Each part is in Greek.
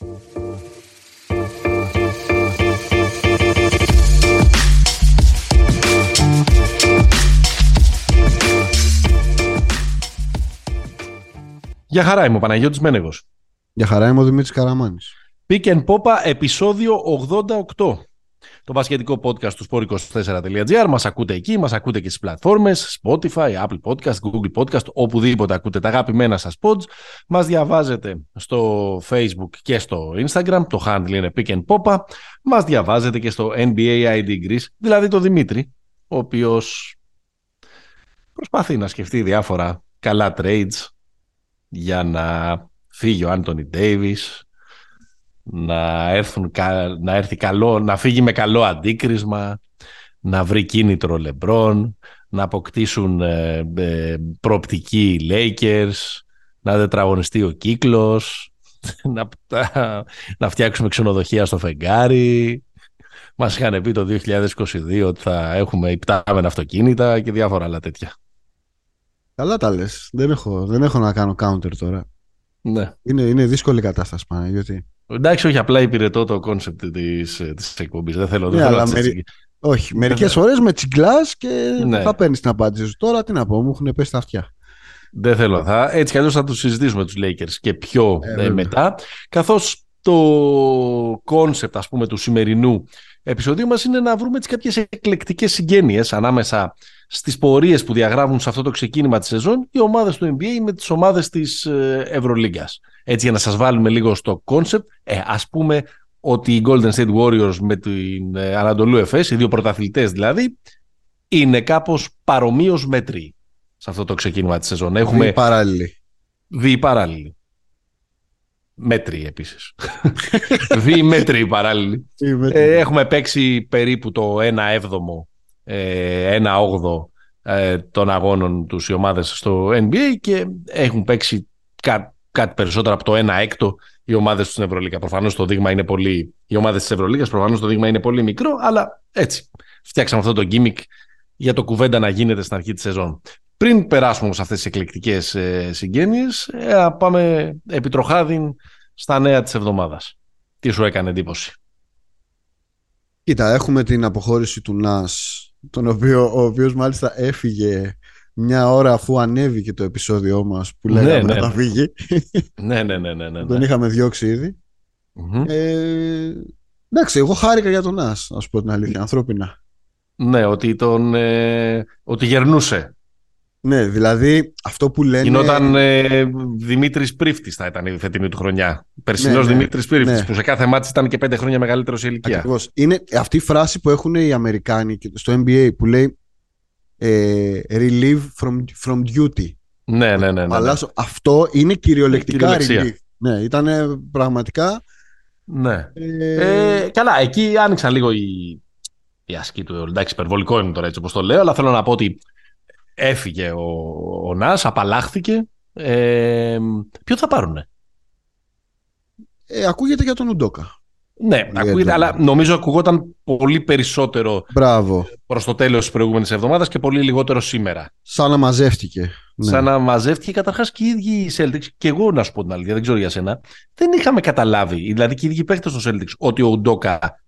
Για χαρά είμαι ο Παναγιώτης Μένεγος. Για χαρά είμαι ο Δημήτρης Καραμάνης. Pick and Popa, επεισόδιο 88. Το βασιλετικό podcast του sport24.gr. Μας ακούτε εκεί, μας ακούτε και στις πλατφόρμες Spotify, Apple Podcast, Google Podcast, οπουδήποτε ακούτε τα αγαπημένα σας pods. Μας διαβάζετε στο Facebook και στο Instagram, το handle είναι Pick and Popa. Μας διαβάζετε και στο NBA ID Greece, δηλαδή το Δημήτρη, ο οποίος προσπαθεί να σκεφτεί διάφορα καλά trades για να φύγει ο Άντωνι Ντέιβις, να, έρθουν, να έρθει καλό, να φύγει με καλό αντίκρισμα, να βρει κίνητρο Λεμπρόν, να αποκτήσουν ε, ε, προοπτική οι Lakers, να τετραγωνιστεί ο κύκλος, να, να φτιάξουμε ξενοδοχεία στο φεγγάρι. Μας είχαν πει το 2022 ότι θα έχουμε ιπτάμενα αυτοκίνητα και διάφορα άλλα τέτοια. Καλά τα λες. Δεν έχω, δεν έχω να κάνω counter τώρα. Ναι. Είναι, είναι δύσκολη κατάσταση πάνω, γιατί... Εντάξει, όχι, απλά υπηρετώ το concept της, της εκπομπής. Δεν θέλω, ναι, δεν αλλά θέλω μερι... Όχι, μερικές φορές με τσιγκλάς και ναι. θα παίρνεις την απάντηση σου. Τώρα τι να πω, μου έχουν πέσει τα αυτιά. Δεν θέλω. Θα, έτσι κι αλλιώς θα τους συζητήσουμε τους Lakers και πιο ε, ε, μετά. Καθώς το concept, ας πούμε, του σημερινού επεισοδίου μας είναι να βρούμε τις κάποιες εκλεκτικές συγγένειες ανάμεσα στις πορείες που διαγράφουν σε αυτό το ξεκίνημα της σεζόν οι ομάδες του NBA με τις ομάδες της ε, Ευρωλίγκας. Έτσι για να σας βάλουμε λίγο στο concept, ε, ας πούμε ότι οι Golden State Warriors με την ε, Ανατολού Εφές, οι δύο πρωταθλητές δηλαδή, είναι κάπως παρομοίως μέτροι σε αυτό το ξεκίνημα της σεζόν. Έχουμε... Δι παράλληλοι. Δι παράλληλοι. Μέτροι επίσης. Δι μέτροι παράλληλοι. ε, έχουμε παίξει περίπου το 1 έβδομο ε, ένα όγδο ε, των αγώνων τους οι ομάδες στο NBA και έχουν παίξει κά, κάτι περισσότερο από το ένα έκτο οι ομάδες στην Ευρωλίγα. Προφανώς το δείγμα είναι πολύ... Οι ομάδες της Ευρωλίγας προφανώς το δείγμα είναι πολύ μικρό, αλλά έτσι φτιάξαμε αυτό το gimmick για το κουβέντα να γίνεται στην αρχή της σεζόν. Πριν περάσουμε σε αυτές τις εκλεκτικές ε, συγγένειες, ε, πάμε επιτροχάδην στα νέα της εβδομάδας. Τι σου έκανε εντύπωση; Κοίτα, έχουμε την αποχώρηση του Νας τον οποίο, ο οποίος μάλιστα έφυγε μια ώρα αφού ανέβηκε το επεισόδιό μας που λέγαμε ναι, ναι, να ναι. φύγει. ναι, ναι, ναι, ναι, ναι. Τον είχαμε διώξει ήδη. Mm-hmm. Ε, εντάξει, εγώ χάρηκα για τον Άς, να σου πω την αλήθεια, ανθρώπινα. Ναι, ότι, τον, ε, ότι γερνούσε. Ναι, δηλαδή αυτό που λένε. Γινόταν ε, Δημήτρης Πρίφτης, θα ήταν η φετινή του χρονιά. Περσινός ναι, ναι, Δημήτρης Πρίφτης, ναι. που σε κάθε μάτι ήταν και πέντε χρόνια μεγαλύτερος σε ηλικία. Ακριβώς. Είναι αυτή η φράση που έχουν οι Αμερικάνοι στο NBA που λέει ε, relieve from, from duty. Ναι, ναι, ναι. ναι, ναι. αυτό είναι κυριολεκτικά relief. Ναι, ήταν πραγματικά. Ναι. Ε... Ε, καλά, εκεί άνοιξαν λίγο οι, οι ασκοί του. Εντάξει, υπερβολικό είναι τώρα έτσι όπως το λέω, αλλά θέλω να πω ότι έφυγε ο, ο Νάς, απαλλάχθηκε. Ε, ποιο θα πάρουνε; Ε, ακούγεται για τον Ουντόκα. Ναι, ακούγεται, αλλά νομίζω ακουγόταν πολύ περισσότερο Μπράβο. προς το τέλος της προηγούμενης εβδομάδας και πολύ λιγότερο σήμερα. Σαν να μαζεύτηκε. Ναι. Σαν να μαζεύτηκε καταρχάς και οι ίδιοι οι Celtics και εγώ να σου πω την αλήθεια, δεν ξέρω για σένα, δεν είχαμε καταλάβει, δηλαδή και οι ίδιοι παίχτες των Celtics, ότι ο Ουντόκα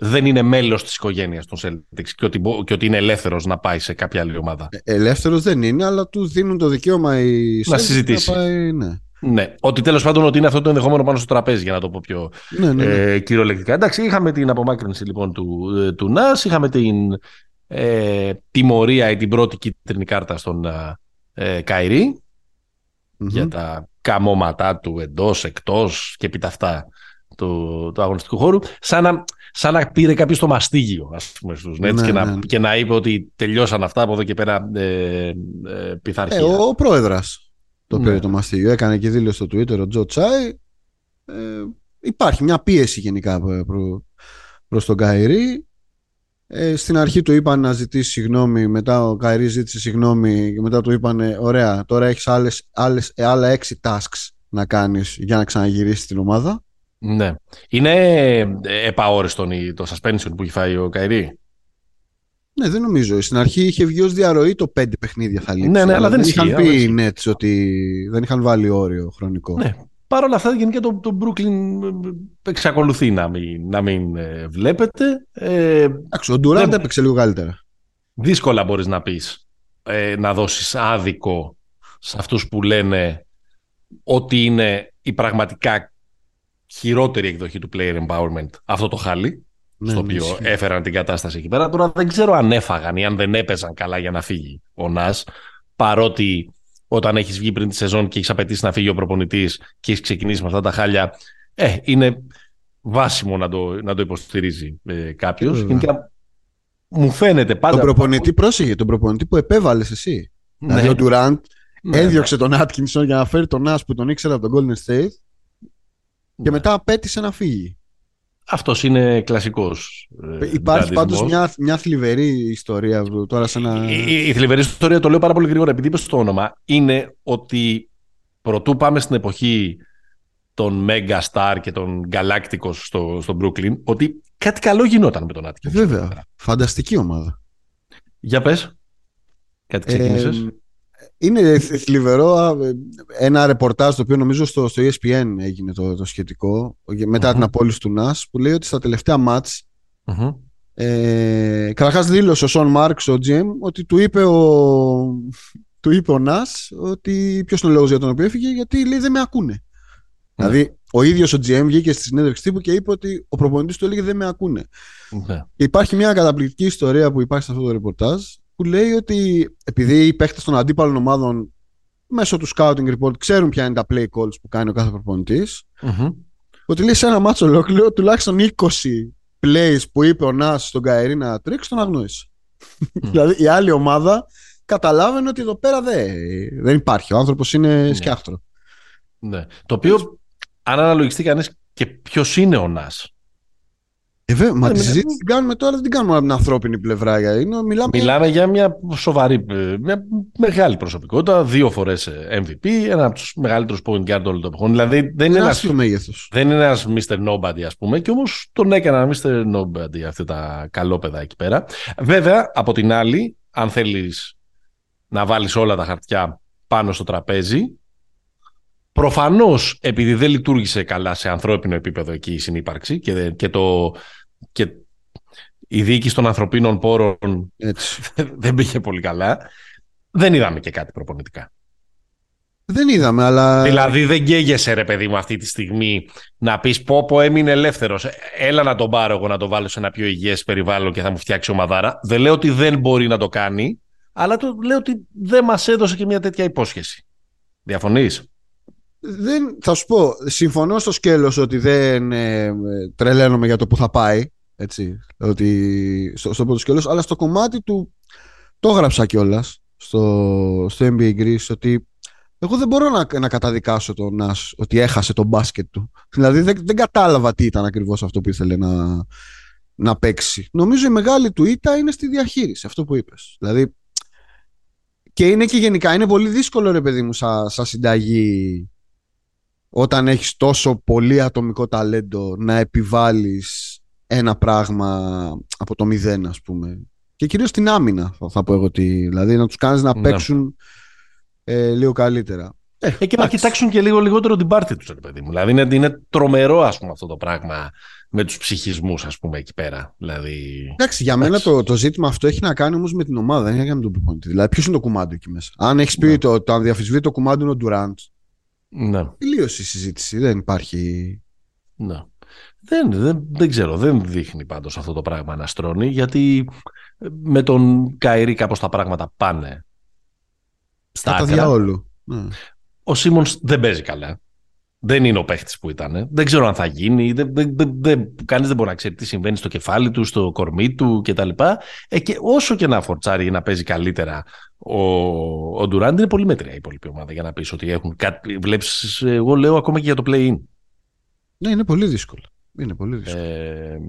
δεν είναι μέλος της οικογένειας των Celtics και ότι, και ότι είναι ελεύθερος να πάει σε κάποια άλλη ομάδα. Ε, ελεύθερος δεν είναι, αλλά του δίνουν το δικαίωμα οι να συζητήσει. Να πάει, ναι. Ναι, ότι τέλος πάντων ότι είναι αυτό το ενδεχόμενο πάνω στο τραπέζι, για να το πω πιο ναι, ναι, ναι. Ε, κυριολεκτικά. Εντάξει, είχαμε την απομάκρυνση λοιπόν του, ε, του ΝΑΣ, είχαμε την ε, τιμωρία ή την πρώτη κίτρινη κάρτα στον ε, καιρη για τα καμώματά του εντός, εκτός και επί τα αυτά του, του αγωνιστικού χώρου. Σαν να, σαν να πήρε κάποιος το μαστίγιο, ας πούμε, στους Nets ναι, και, να, ναι. και να είπε ότι τελειώσαν αυτά από εδώ και πέρα ε, ε, πειθαρχία. Ε, ο, ο πρόεδρας το ναι. πήρε το μαστίγιο. Έκανε και δήλωση στο Twitter ο Τζο Τσάι. Ε, υπάρχει μια πίεση γενικά προ, προς τον Καϊρή. Ε, στην αρχή του είπαν να ζητήσει συγγνώμη, μετά ο Καϊρή ζήτησε συγγνώμη και μετά του είπαν ωραία, τώρα έχεις άλλες, άλλες, άλλα έξι tasks να κάνεις για να ξαναγυρίσεις την ομάδα. Ναι. Είναι επαόριστον το suspension που έχει φάει ο Καϊρή; Ναι, δεν νομίζω. Στην αρχή είχε βγει ως διαρροή το πέντε παιχνίδια θα λείψει. Ναι, ναι, αλλά δεν, δεν είχαν πει οι Nets ότι δεν είχαν βάλει όριο χρονικό. Ναι. Παρ' όλα αυτά, γενικά το, το Brooklyn ε, εξακολουθεί να μην, να μην ε, βλέπετε. Ε, Εντάξει, ο Durant έπαιξε λίγο καλύτερα. Δύσκολα μπορείς να πεις ε, να δώσεις άδικο σε αυτούς που λένε ότι είναι η πραγματικά χειρότερη εκδοχή του player empowerment αυτό το χάλι ναι, στο ναι, οποίο έφεραν την κατάσταση εκεί πέρα. Τώρα δεν ξέρω αν έφαγαν ή αν δεν έπαιζαν καλά για να φύγει ο Νας παρότι όταν έχεις βγει πριν τη σεζόν και έχεις απαιτήσει να φύγει ο προπονητής και έχεις ξεκινήσει με αυτά τα χάλια ε, είναι βάσιμο να το, να το υποστηρίζει ε, κάποιος. Μου φαίνεται πάντα. Τον προπονητή, πρόσεχε, τον προπονητή που επέβαλες εσύ. Ναι. Δηλαδή ο Ντουραντ ναι, έδιωξε ναι. τον Άτκινσον για να φέρει τον Άσ που τον ήξερε από τον Golden State και ναι. μετά απέτησε να φύγει. Αυτός είναι κλασικός. Ε, Υπάρχει πάντως μια, μια θλιβερή ιστορία τώρα σε ένα. Η, η, θλιβερή ιστορία, το λέω πάρα πολύ γρήγορα επειδή είπες το όνομα, είναι ότι πρωτού πάμε στην εποχή των Mega Star και των Galacticos στο, στο Brooklyn, ότι κάτι καλό γινόταν με τον Άτκινς. Βέβαια. Φανταστική ομάδα. Για πες. Κάτι ξεκίνησες. Ε, είναι θλιβερό ένα ρεπορτάζ το οποίο νομίζω στο, στο ESPN έγινε το, το σχετικό μετά την απόλυση του ΝΑΣ που λέει ότι στα τελευταία μάτς mm-hmm. ε, καταρχάς δήλωσε ο Σον Μάρξ ο GM ότι του είπε ο, του είπε ο ΝΑΣ ότι ποιος είναι ο λόγος για τον οποίο έφυγε γιατί λέει δεν με ακούνε ναι. Δηλαδή, ο ίδιος ο GM βγήκε στη συνέντευξη τύπου και είπε ότι ο προπονητής του έλεγε Δεν με ακούνε. Ναι. Υπάρχει μια καταπληκτική ιστορία που υπάρχει σε αυτό το ρεπορτάζ που λέει ότι επειδή οι παίχτες των αντίπαλων ομάδων μέσω του scouting report ξέρουν ποια είναι τα play calls που κάνει ο κάθε ότι λέει σε ένα μάτσο ολόκληρο τουλάχιστον 20 plays που είπε ο Νάς στον Καερή να τρέξει τον αγνώρισε. δηλαδή η άλλη ομάδα καταλάβαινε ότι εδώ πέρα δεν, δεν υπάρχει. Ο άνθρωπος είναι ναι. σκιάχτρο. Ναι. Το οποίο αν αναλογιστεί κανείς και ποιος είναι ο Νας. Ε, βέβαια, μα ε, τη συζήτηση την κάνουμε τώρα, δεν την κάνουμε από την ανθρώπινη πλευρά. Είναι, μιλάμε... μιλάμε για μια σοβαρή, μια μεγάλη προσωπικότητα, δύο φορές MVP, ένα από τους μεγαλύτερους point guard όλων των εποχών. Δηλαδή δεν είναι, ένας, δεν είναι ένας Mr. Nobody, ας πούμε, και όμως τον έκανα Mr. Nobody αυτά τα καλόπεδα εκεί πέρα. Βέβαια, από την άλλη, αν θέλεις να βάλεις όλα τα χαρτιά πάνω στο τραπέζι, Προφανώς, επειδή δεν λειτουργήσε καλά σε ανθρώπινο επίπεδο εκεί η συνύπαρξη και, και, το, και η διοίκηση των ανθρωπίνων πόρων δεν πήγε πολύ καλά, δεν είδαμε και κάτι προπονητικά. Δεν είδαμε, αλλά. Δηλαδή δεν καίγεσαι, ρε παιδί μου, αυτή τη στιγμή να πεις πω, πω έμεινε ελεύθερος. Έλα να τον πάρω εγώ να τον βάλω σε ένα πιο υγιές περιβάλλον και θα μου φτιάξει ομαδάρα. Δεν λέω ότι δεν μπορεί να το κάνει, αλλά το λέω ότι δεν μας έδωσε και μια τέτοια υπόσχεση. Διαφωνείς; Δεν, θα σου πω, συμφωνώ στο σκέλος ότι δεν ε, τρελαίνομαι για το που θα πάει. Έτσι, ότι στο, στο πρώτο σκέλος, αλλά στο κομμάτι του το έγραψα κιόλας στο, στο NBA Greece ότι εγώ δεν μπορώ να, να καταδικάσω τον Νας ότι έχασε το μπάσκετ του. Δηλαδή δεν, δεν κατάλαβα τι ήταν ακριβώς αυτό που ήθελε να, να παίξει. Νομίζω η μεγάλη του ήττα είναι στη διαχείριση, αυτό που είπες. Δηλαδή και είναι και γενικά, είναι πολύ δύσκολο ρε παιδί μου σαν σα συνταγή όταν έχεις τόσο πολύ ατομικό ταλέντο να επιβάλλεις ένα πράγμα από το μηδέν ας πούμε. Και κυρίως την άμυνα θα, θα πω εγώ τι, δηλαδή να τους κάνεις να ναι. παίξουν ε, λίγο καλύτερα. Ε, ε, και να κοιτάξουν και λίγο λιγότερο την πάρτη τους παιδί μου. Δηλαδή είναι, είναι τρομερό ας πούμε αυτό το πράγμα με τους ψυχισμούς ας πούμε εκεί πέρα. Δηλαδή... Εντάξει για μένα το, το ζήτημα αυτό έχει να κάνει όμως με την ομάδα δεν έχει να κάνει με τον προπονητή. Δηλαδή ποιος είναι το κουμάντι εκεί μέσα. Αν έχεις πει ναι. το, το αν διαφυσβεί το κουμάντι είναι ο Ντουράντ ναι. Τελείωσε η συζήτηση. Δεν υπάρχει. Ναι. Δεν, δεν, δεν ξέρω. Δεν δείχνει πάντως αυτό το πράγμα να στρώνει γιατί ε, με τον Καϊρή κάπως τα πράγματα πάνε στα άκρα. διαόλου. Ναι. Ο Σίμονς δεν παίζει καλά. Δεν είναι ο παίχτης που ήταν. Δεν ξέρω αν θα γίνει. Δεν, δεν, δεν, κανείς δεν μπορεί να ξέρει τι συμβαίνει στο κεφάλι του, στο κορμί του κτλ. Ε, και όσο και να φορτσάρει να παίζει καλύτερα ο, ο Ντουράντ, είναι πολύ μέτρια η υπόλοιπη ομάδα για να πεις ότι έχουν κάτι. Βλέπεις, εγώ λέω ακόμα και για το play-in. Ναι, είναι πολύ δύσκολο. Είναι πολύ δύσκολο. Ε,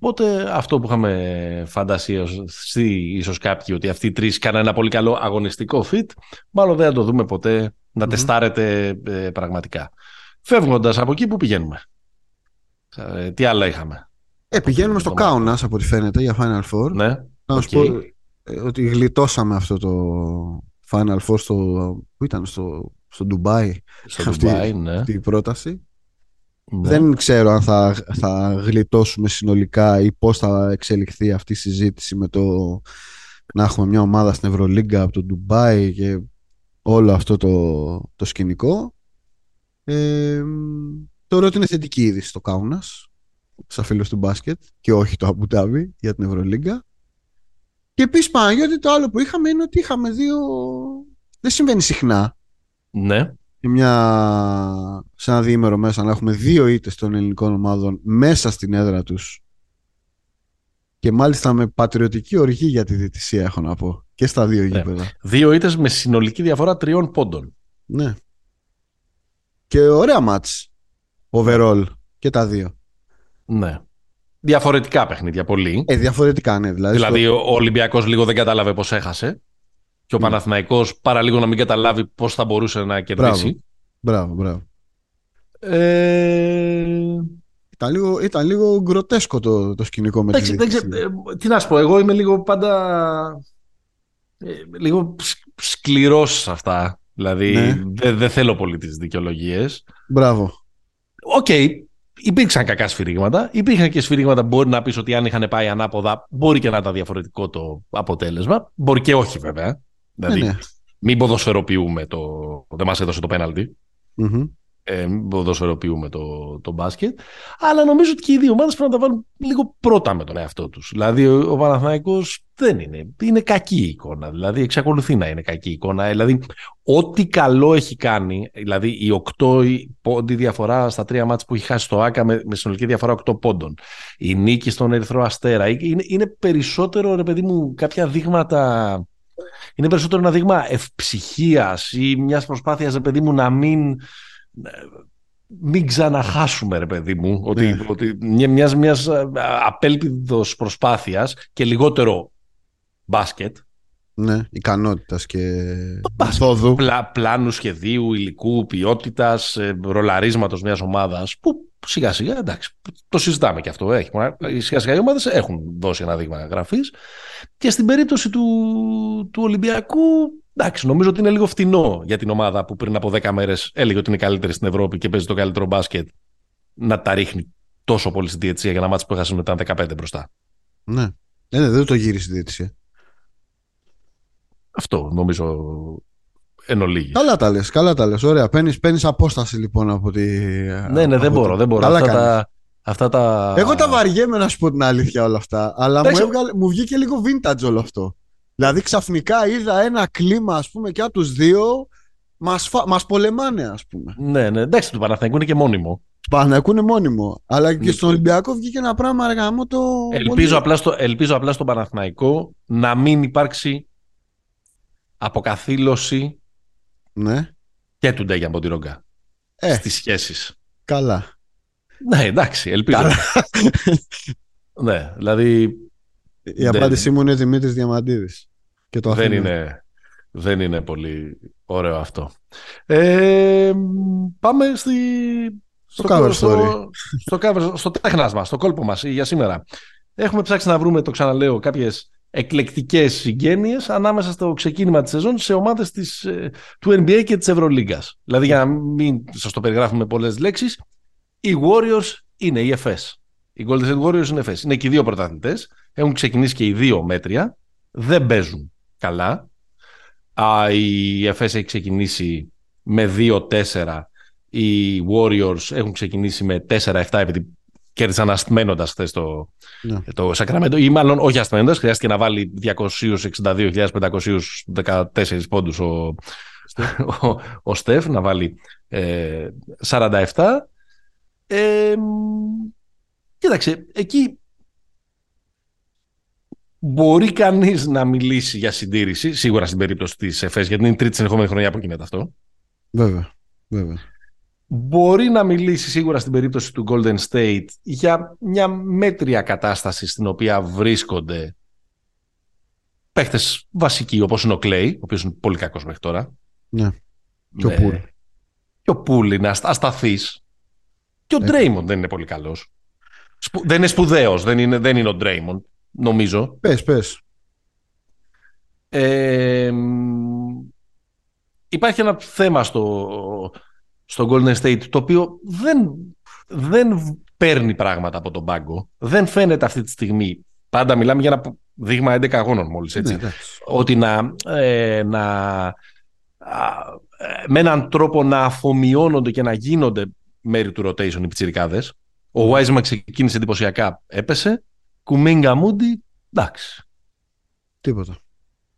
οπότε αυτό που είχαμε φαντασιαστεί ίσως κάποιοι ότι αυτοί οι τρεις κάνανε ένα πολύ καλό αγωνιστικό fit, μάλλον δεν θα το δούμε ποτέ να mm τεστάρετε ε, πραγματικά. Φεύγοντας από εκεί, που πηγαίνουμε; Ε, τι άλλα είχαμε; Ε, πηγαίνουμε στο Κάουνας από ό,τι φαίνεται για Final Four. Ναι. Να σου πω ε, ότι γλιτώσαμε αυτό το Final Four στο, που ήταν στο στο Ντουμπάι. Στο αυτή, Ντουμπάι, ναι. αυτή η πρόταση. ναι. Δεν ξέρω αν θα, θα γλιτώσουμε συνολικά ή πώς θα εξελιχθεί αυτή η συζήτηση με το να έχουμε μια ομάδα στην Ευρωλίγκα από το Ντουμπάι και όλο αυτό το, το σκηνικό. Ε, θεωρώ ότι είναι θετική είδηση το Κάουνας σαν φίλος του μπάσκετ και όχι το Αμπουτάβι για την Ευρωλίγκα. Και επίσης Παναγιώτη το άλλο που είχαμε είναι ότι είχαμε δύο... Δεν συμβαίνει συχνά ναι. σε, μια... σε ένα διήμερο μέσα να έχουμε δύο ήττες των ελληνικών ομάδων μέσα στην έδρα τους και μάλιστα με πατριωτική οργή για τη διαιτησία έχω να πω και στα δύο Ναι. γήπεδα. Δύο ήττες με συνολική διαφορά τριών πόντων. Ναι. Και ωραία μάτς overall και τα δύο. Ναι. Διαφορετικά παιχνίδια πολύ. Ε, διαφορετικά ναι. Δηλαδή, Δηλαδή στο- ο Ολυμπιακός λίγο δεν κατάλαβε πώς έχασε και ο Ναι. Παναθηναϊκός παρά λίγο να μην καταλάβει πώς θα μπορούσε να κερδίσει. Μπράβο, μπράβο. Ε... Ήταν λίγο, ήταν λίγο γκροτέσκο το, το σκηνικό με τη Εντάξει, δεν διαιτησία. ξέρω, ε, τι να σου πω, εγώ είμαι λίγο πάντα ε, λίγο σ- σκληρός σε αυτά. Δηλαδή Ναι. δεν δεν θέλω πολύ τις δικαιολογίες. Μπράβο. Οκ, υπήρξαν κακά σφυρίγματα. Υπήρχαν και σφυρίγματα που μπορεί να πεις ότι αν είχαν πάει ανάποδα μπορεί και να ήταν διαφορετικό το αποτέλεσμα. Μπορεί και όχι βέβαια. Δηλαδή Ναι, ναι. μην ποδοσφαιροποιούμε το... Δεν μας έδωσε το πέναλτι. Μμμ. Ε, μην ποδοσφαιροποιούμε το, το μπάσκετ. Αλλά νομίζω ότι και οι δύο ομάδες πρέπει να τα βάλουν λίγο πρώτα με τον εαυτό τους. Δηλαδή ο, ο Παναθηναϊκός δεν είναι. Είναι κακή η εικόνα. Δηλαδή εξακολουθεί να είναι κακή η εικόνα. Ε, Δηλαδή ό,τι καλό έχει κάνει, δηλαδή η 8 η πόντι διαφορά στα τρία μάτς που έχει χάσει το ΆΚΑ με, με συνολική διαφορά 8 πόντων. Η νίκη στον Ερυθρό Αστέρα. Ε, Είναι, είναι περισσότερο, ρε παιδί μου, κάποια δείγματα... Είναι περισσότερο ένα δείγμα ευψυχίας ή μιας προσπάθειας, ρε παιδί μου, να μην μην ξαναχάσουμε ρε παιδί μου ότι, Ναι. ότι μια- μιας, μιας α, απέλπιδος προσπάθειας και λιγότερο μπάσκετ Ναι, ικανότητας και μπάσκετ. μεθόδου. Πλα, πλάνου σχεδίου, υλικού, ποιότητας, ε, ρολαρίσματος μιας ομάδας που σιγά σιγά εντάξει το συζητάμε και αυτό έχει, σιγά σιγά οι ομάδες έχουν δώσει ένα δείγμα γραφής και στην περίπτωση του, του Ολυμπιακού εντάξει νομίζω ότι είναι λίγο φτηνό για την ομάδα που πριν από 10 μέρες έλεγε ότι είναι καλύτερη στην Ευρώπη και παίζει το καλύτερο μπάσκετ να τα ρίχνει τόσο πολύ στην διετησία για να μάτς που έχασε μετά 15 μπροστά. Ναι. Ε, ναι, δεν το γύρισε η διαιτησία. Αυτό νομίζω εν ολίγης. Καλά τα λες, καλά τα λες. Ωραία. Παίρνεις, παίρνεις απόσταση λοιπόν από τη... Ναι, ναι, δεν από μπορώ, τη- δεν μπορώ. Καλά Αυτά κάνεις. τα, αυτά τα... Εγώ τα βαριέμαι να σου πω την αλήθεια όλα αυτά. Αλλά μου, Εντάξει. έβγαλε, μου βγήκε λίγο vintage όλο αυτό. Δηλαδή ξαφνικά είδα ένα κλίμα ας πούμε και από τους δύο μας, φα... μας πολεμάνε ας πούμε. Ναι, ναι, εντάξει, του Παναθηναϊκού είναι και μόνιμο. Του Παναθηναϊκού είναι μόνιμο. Αλλά και Ναι. στον Ολυμπιακό βγήκε ένα πράγμα αργά μου το... Ελπίζω απλά, στο, ελπίζω απλά στον Παναθηναϊκό να μην υπάρξει αποκαθήλωση Ναι. και του Ντέγιαν Ποντιρόγκα Ε, στις σχέσεις. καλά. Ναι, εντάξει, ελπίζω. Καλά. ναι, δηλαδή Η Δεν- απάντησή μου είναι Δημήτρης Διαμαντίδης. Και το δεν αφήνω. είναι, δεν είναι πολύ ωραίο αυτό. Ε, πάμε στη, Στο cover στο, story. στο, cover, στο τέχνας μας, στο κόλπο μας για σήμερα. Έχουμε ψάξει να βρούμε, το ξαναλέω, κάποιες εκλεκτικές συγγένειες ανάμεσα στο ξεκίνημα της σεζόν σε ομάδες της, ε, του NBA και της Ευρωλίγκας. Δηλαδή για να μην σας το περιγράφουμε με πολλές λέξεις, οι Warriors είναι οι FS. Οι Golden State Warriors είναι FS. Είναι και οι δύο πρωταθλητές. Έχουν ξεκινήσει και οι δύο μέτρια. Δεν παίζουν καλά. Α, η FS έχει ξεκινήσει με 2-4. Οι Warriors έχουν ξεκινήσει με 4-7 επειδή κέρδισαν αστμένοντα χθε το, Ναι. το Σακραμέντο. Ή μάλλον όχι αστμένοντα, χρειάστηκε να βάλει 262.514 πόντους ο, ο, ο Στεφ, να βάλει ε, 47. Ε, κοίταξε, εκεί μπορεί κανείς να μιλήσει για συντήρηση, σίγουρα στην περίπτωση της ΕΦΕΣ, γιατί είναι η τρίτη συνεχόμενη χρονιά που γίνεται αυτό. Βέβαια. Βέβαια. Μπορεί να μιλήσει σίγουρα στην περίπτωση του Golden State για μια μέτρια κατάσταση στην οποία βρίσκονται παίχτες βασικοί όπως είναι ο Clay, ο οποίος είναι πολύ κακός μέχρι τώρα. Ναι. Και ο Ναι. Πουλ. Και ο Πουλ είναι αστα- ασταθής. Και ο Ε. Draymond δεν είναι πολύ καλός. Σπου- δεν είναι σπουδαίος, δεν είναι, δεν είναι ο Draymond, νομίζω. Πες, πες. Ε, μ, υπάρχει ένα θέμα στο, στο Golden State το οποίο δεν, δεν παίρνει πράγματα από τον πάγκο. Δεν φαίνεται αυτή τη στιγμή. Πάντα μιλάμε για ένα δείγμα 11 αγώνων μόλις έτσι. Ναι, ότι να, ε, να ε, με έναν τρόπο να αφομοιώνονται και να γίνονται μέρη του rotation οι πιτσιρικάδες. Ο Wiseman ξεκίνησε εντυπωσιακά, έπεσε. Κουμίγκα Μούντι, εντάξει. Τίποτα.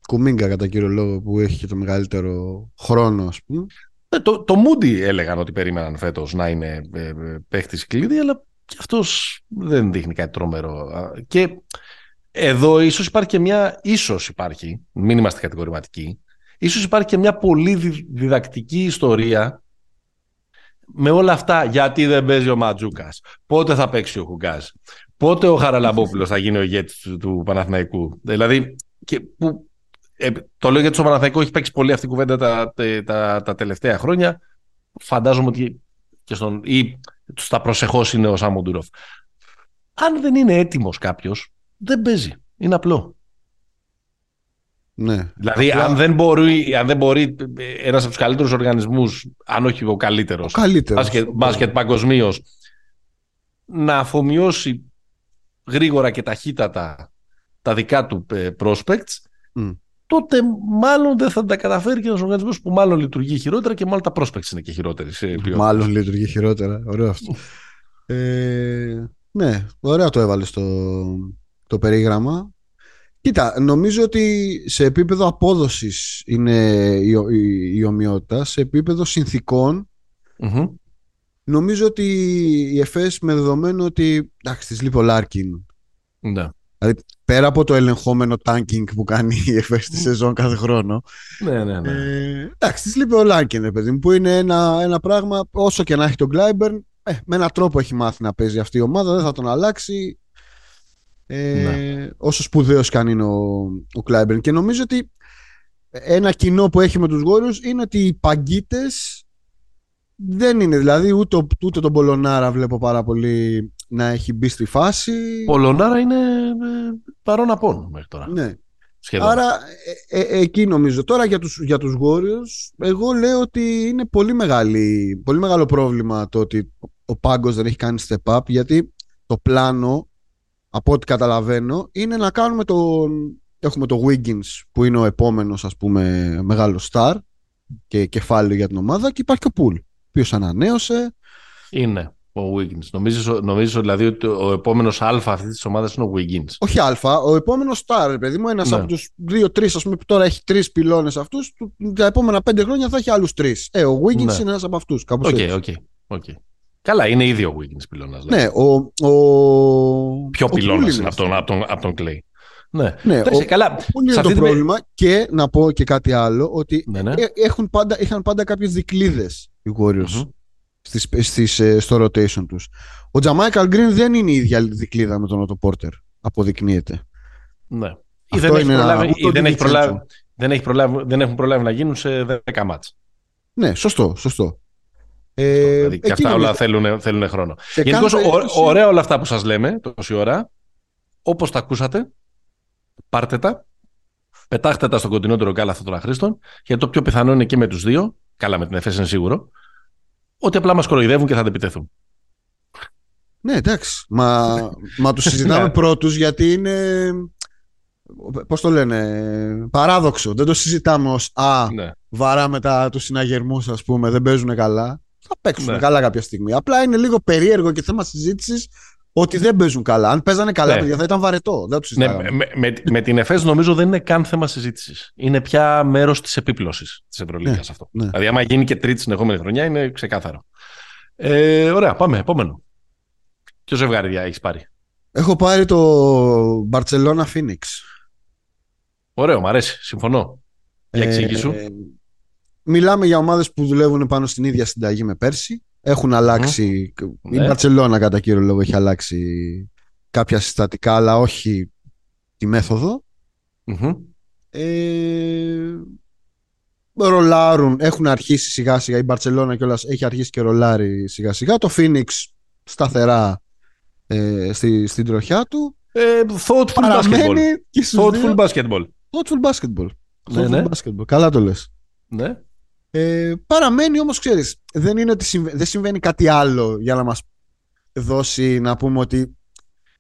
Κουμίγκα κατά κύριο λόγο που έχει και το μεγαλύτερο χρόνο ας πούμε. Ε, το, το Moody έλεγαν ότι περίμεναν φέτος να είναι ε, παίχτης κλειδί αλλά και αυτός δεν δείχνει κάτι τρομερό. Και εδώ ίσως υπάρχει και μια, ίσως υπάρχει, μην είμαστε κατηγορηματικοί, ίσως υπάρχει και μια πολύ διδακτική ιστορία με όλα αυτά γιατί δεν παίζει ο Ματζούκας, πότε θα παίξει ο Χουγκάς, πότε ο Χαραλαμπόπουλος θα γίνει ο ηγέτης του, του Παναθηναϊκού. Δηλαδή, και που, ε, το λέω γιατί στο Παναθηναϊκό έχει παίξει πολύ αυτή η κουβέντα τα, τα, τα, τελευταία χρόνια. Φαντάζομαι ότι και στον, ή στα προσεχώς είναι ο Σάμοντουροφ. Αν δεν είναι έτοιμος κάποιος, δεν παίζει. Είναι απλό. Ναι. Δηλαδή, αν, δεν μπορεί, αν δεν μπορεί ένας από τους καλύτερους οργανισμούς, αν όχι ο καλύτερος, ο καλύτερος μπάσκετ, μπάσκετ παγκοσμίως, να αφομοιώσει γρήγορα και ταχύτατα τα δικά του ε, prospects, τότε μάλλον δεν θα τα καταφέρει και ένας οργανισμός που μάλλον λειτουργεί χειρότερα και μάλλον τα prospects είναι και χειρότεροι. Μάλλον λειτουργεί χειρότερα. Ωραίο αυτό. ε, ναι, ωραία το έβαλες στο, το περίγραμμα. Κοίτα, νομίζω ότι σε επίπεδο απόδοσης είναι η, η, η ομοιότητα, σε επίπεδο νομίζω ότι η ΕΦΕΣ με δεδομένο ότι εντάξει, της λείπει ο Λάρκιν. Ναι. Δηλαδή, πέρα από το ελεγχόμενο tanking που κάνει η ΕΦΕΣ στη σεζόν κάθε χρόνο. Ναι, ναι, ναι. Ε, εντάξει, της λείπει ο Λάρκιν, παιδί μου, που είναι ένα, ένα πράγμα, όσο και να έχει τον Κλάιμπερν, ε, με έναν τρόπο έχει μάθει να παίζει αυτή η ομάδα, δεν θα τον αλλάξει. Ε, ναι. Όσο σπουδαίος και αν είναι ο, ο Κλάιμπερν. Και νομίζω ότι ένα κοινό που έχει με τους Γουόριορς είναι ότι οι παγκίτες δεν είναι. Δηλαδή ούτε, ούτε τον Πολωνάρα βλέπω πάρα πολύ να έχει μπει στη φάση. Πολωνάρα είναι ε, παρόν απόν μέχρι τώρα. Ναι. Άρα ε, ε, εκεί νομίζω. Τώρα για τους, για τους εγώ λέω ότι είναι πολύ, μεγάλη, πολύ μεγάλο πρόβλημα το ότι ο Πάγκος δεν έχει κάνει step up γιατί το πλάνο από ό,τι καταλαβαίνω, είναι να κάνουμε τον... Έχουμε το Wiggins που είναι ο επόμενος ας πούμε μεγάλο star και κεφάλαιο για την ομάδα και υπάρχει και ο Pool, ο οποίος ανανέωσε. Είναι ο Wiggins. Νομίζεις, νομίζεις δηλαδή ότι ο επόμενος αλφα αυτής της ομάδας είναι ο Wiggins; Όχι αλφα, ο επόμενος star, παιδί μου, ένας ναι. από τους δύο-τρεις ας πούμε που τώρα έχει τρεις πυλώνες αυτούς, τα επόμενα πέντε χρόνια θα έχει άλλους τρεις. Ε, ο Wiggins ναι. είναι ένας από αυτούς, κάπως okay, έτσι. Okay, okay. Καλά, είναι ήδη ο Wiggins πυλώνας. Ναι, ο. ο... Πιο πυλώνας είναι από τον, από, τον, από τον Clay. Ναι, ναι ο, καλά. είναι το πρόβλημα και να πω και κάτι άλλο ότι ναι, ναι. Ε, έχουν πάντα, είχαν πάντα κάποιες δικλείδες οι Warriors mm-hmm. Στις, στις, ε, στο rotation τους. Ο Τζαμάικαλ Γκριν δεν είναι η ίδια δικλείδα με τον Ότο Πόρτερ, αποδεικνύεται. Ναι. Ή δεν, έχει προλάβει, ή δεν, έχει προλάβει, δεν, έχει προλάβει, δεν έχουν προλάβει να γίνουν σε 10 μάτς. Ναι, σωστό, σωστό. Ε, δηλαδή, και αυτά όλα θέλουν, θέλουν χρόνο. Γενικώς, ωραία όλα αυτά που σας λέμε τόση ώρα. Όπως τα ακούσατε, πάρτε τα, πετάχτε τα στον κοντινότερο κάλαθο των αχρήστων, γιατί το πιο πιθανό είναι και με τους δύο, καλά με την ΕΦΕΣ είναι σίγουρο, ότι απλά μας κοροϊδεύουν και θα αντεπιτεθούν. Ναι, εντάξει. Μα, μα τους συζητάμε ναι. πρώτους γιατί είναι... Πώς το λένε, παράδοξο. Δεν το συζητάμε ως Α, ναι. βαράμε τα, τους συναγερμούς, ας πούμε, δεν παίζουν καλά θα παίξουν ναι. καλά κάποια στιγμή. Απλά είναι λίγο περίεργο και θέμα συζήτησης ότι δεν παίζουν καλά. Αν παίζανε καλά, ναι. παιδιά, θα ήταν βαρετό. Δεν το ναι, με, με, με, την ΕΦΕΣ νομίζω δεν είναι καν θέμα συζήτησης. Είναι πια μέρος της επίπλωσης της Ευρωλίγα ναι, αυτό. Ναι. Δηλαδή, άμα γίνει και τρίτη συνεχόμενη χρονιά, είναι ξεκάθαρο. Ε, ωραία, πάμε. Επόμενο. Ποιο ζευγάρι έχεις πάρει; Έχω πάρει το Barcelona Phoenix. Ωραίο, μου αρέσει. Συμφωνώ. Για εξήγησου. Ε, Μιλάμε για ομάδες που δουλεύουν πάνω στην ίδια συνταγή με πέρσι. Έχουν αλλάξει. Mm. Η ναι. Μπαρσελόνα κατά κύριο λόγο έχει αλλάξει κάποια συστατικά, αλλά όχι τη μεθοδο Ε, ρολάρουν, έχουν αρχίσει σιγά σιγά. Η Μπαρσελόνα κιόλας έχει αρχίσει και ρολάρει σιγά σιγά. Το Phoenix σταθερά ε, στη, στην τροχιά του. Ε, thoughtful basketball. Thoughtful basketball. Thoughtful basketball. Ναι, ναι. basketball. Καλά το λες. Ναι. Ε, παραμένει όμως, ξέρεις, δεν, είναι ότι δεν συμβαίνει κάτι άλλο για να μας δώσει να πούμε ότι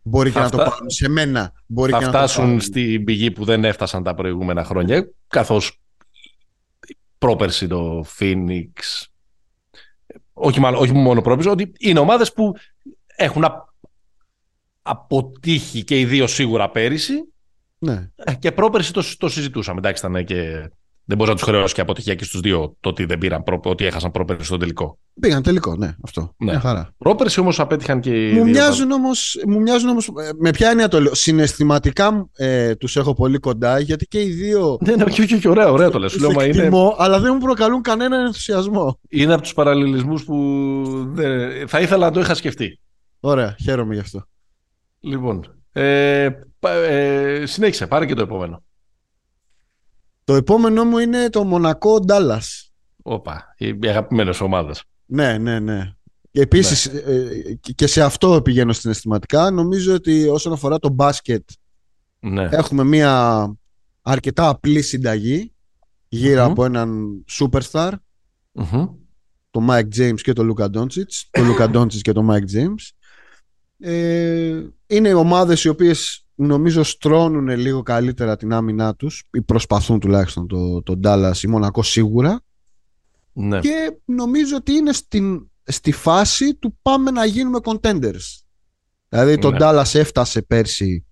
μπορεί και να το πάρουν σε μένα. Μπορεί θα και φτάσουν να στην πηγή που δεν έφτασαν τα προηγούμενα χρόνια, καθώς πρόπερση το Phoenix, όχι, μάλλον, όχι μόνο πρόπερση, ότι είναι ομάδες που έχουν αποτύχει και οι δύο σίγουρα πέρυσι ναι. Ε, και πρόπερση το, το συζητούσαμε. Εντάξει, ήταν και δεν μπορείς να τους χρεώσεις και αποτυχία και στους δύο το ότι δεν πήραν, ότι έχασαν πρόπερση στο τελικό. Πήγαν τελικό, ναι, αυτό. Ναι. Μια χαρά. Πρόπερση όμως απέτυχαν και οι μου δύο. Μοιάζουν όμως, μου μοιάζουν όμως. Ε, με ποια έννοια το λέω. Συναισθηματικά ε, τους έχω πολύ κοντά γιατί και οι δύο. Ναι, ναι, και, και, και ωραία, ωραία το λες. Λέω, είναι... αλλά δεν μου προκαλούν κανέναν ενθουσιασμό. Είναι από τους παραλληλισμούς που δεν... θα ήθελα να το είχα σκεφτεί. Ωραία, χαίρομαι γι' αυτό. Λοιπόν, ε, ε, συνέχισε, πάρε και το επόμενο. Το επόμενό μου είναι το Μονακό Ντάλλας. Όπα, οι αγαπημένες ομάδες. Ναι, ναι, ναι. Επίσης, ναι. Ε, και σε αυτό πηγαίνω συναισθηματικά. Νομίζω ότι όσον αφορά το μπάσκετ, ναι. έχουμε μια αρκετά απλή συνταγή από έναν superstar, το Mike James και το Luka Doncic, το Luka Doncic και το Mike James. Ε, είναι ομάδες οι οποίες νομίζω στρώνουν λίγο καλύτερα την άμυνά τους ή προσπαθούν τουλάχιστον το, το Dallas ή Μονακό σίγουρα ναι. και νομίζω ότι είναι στην, στη φάση του πάμε να γίνουμε contenders δηλαδή το ναι. Dallas έφτασε πέρσι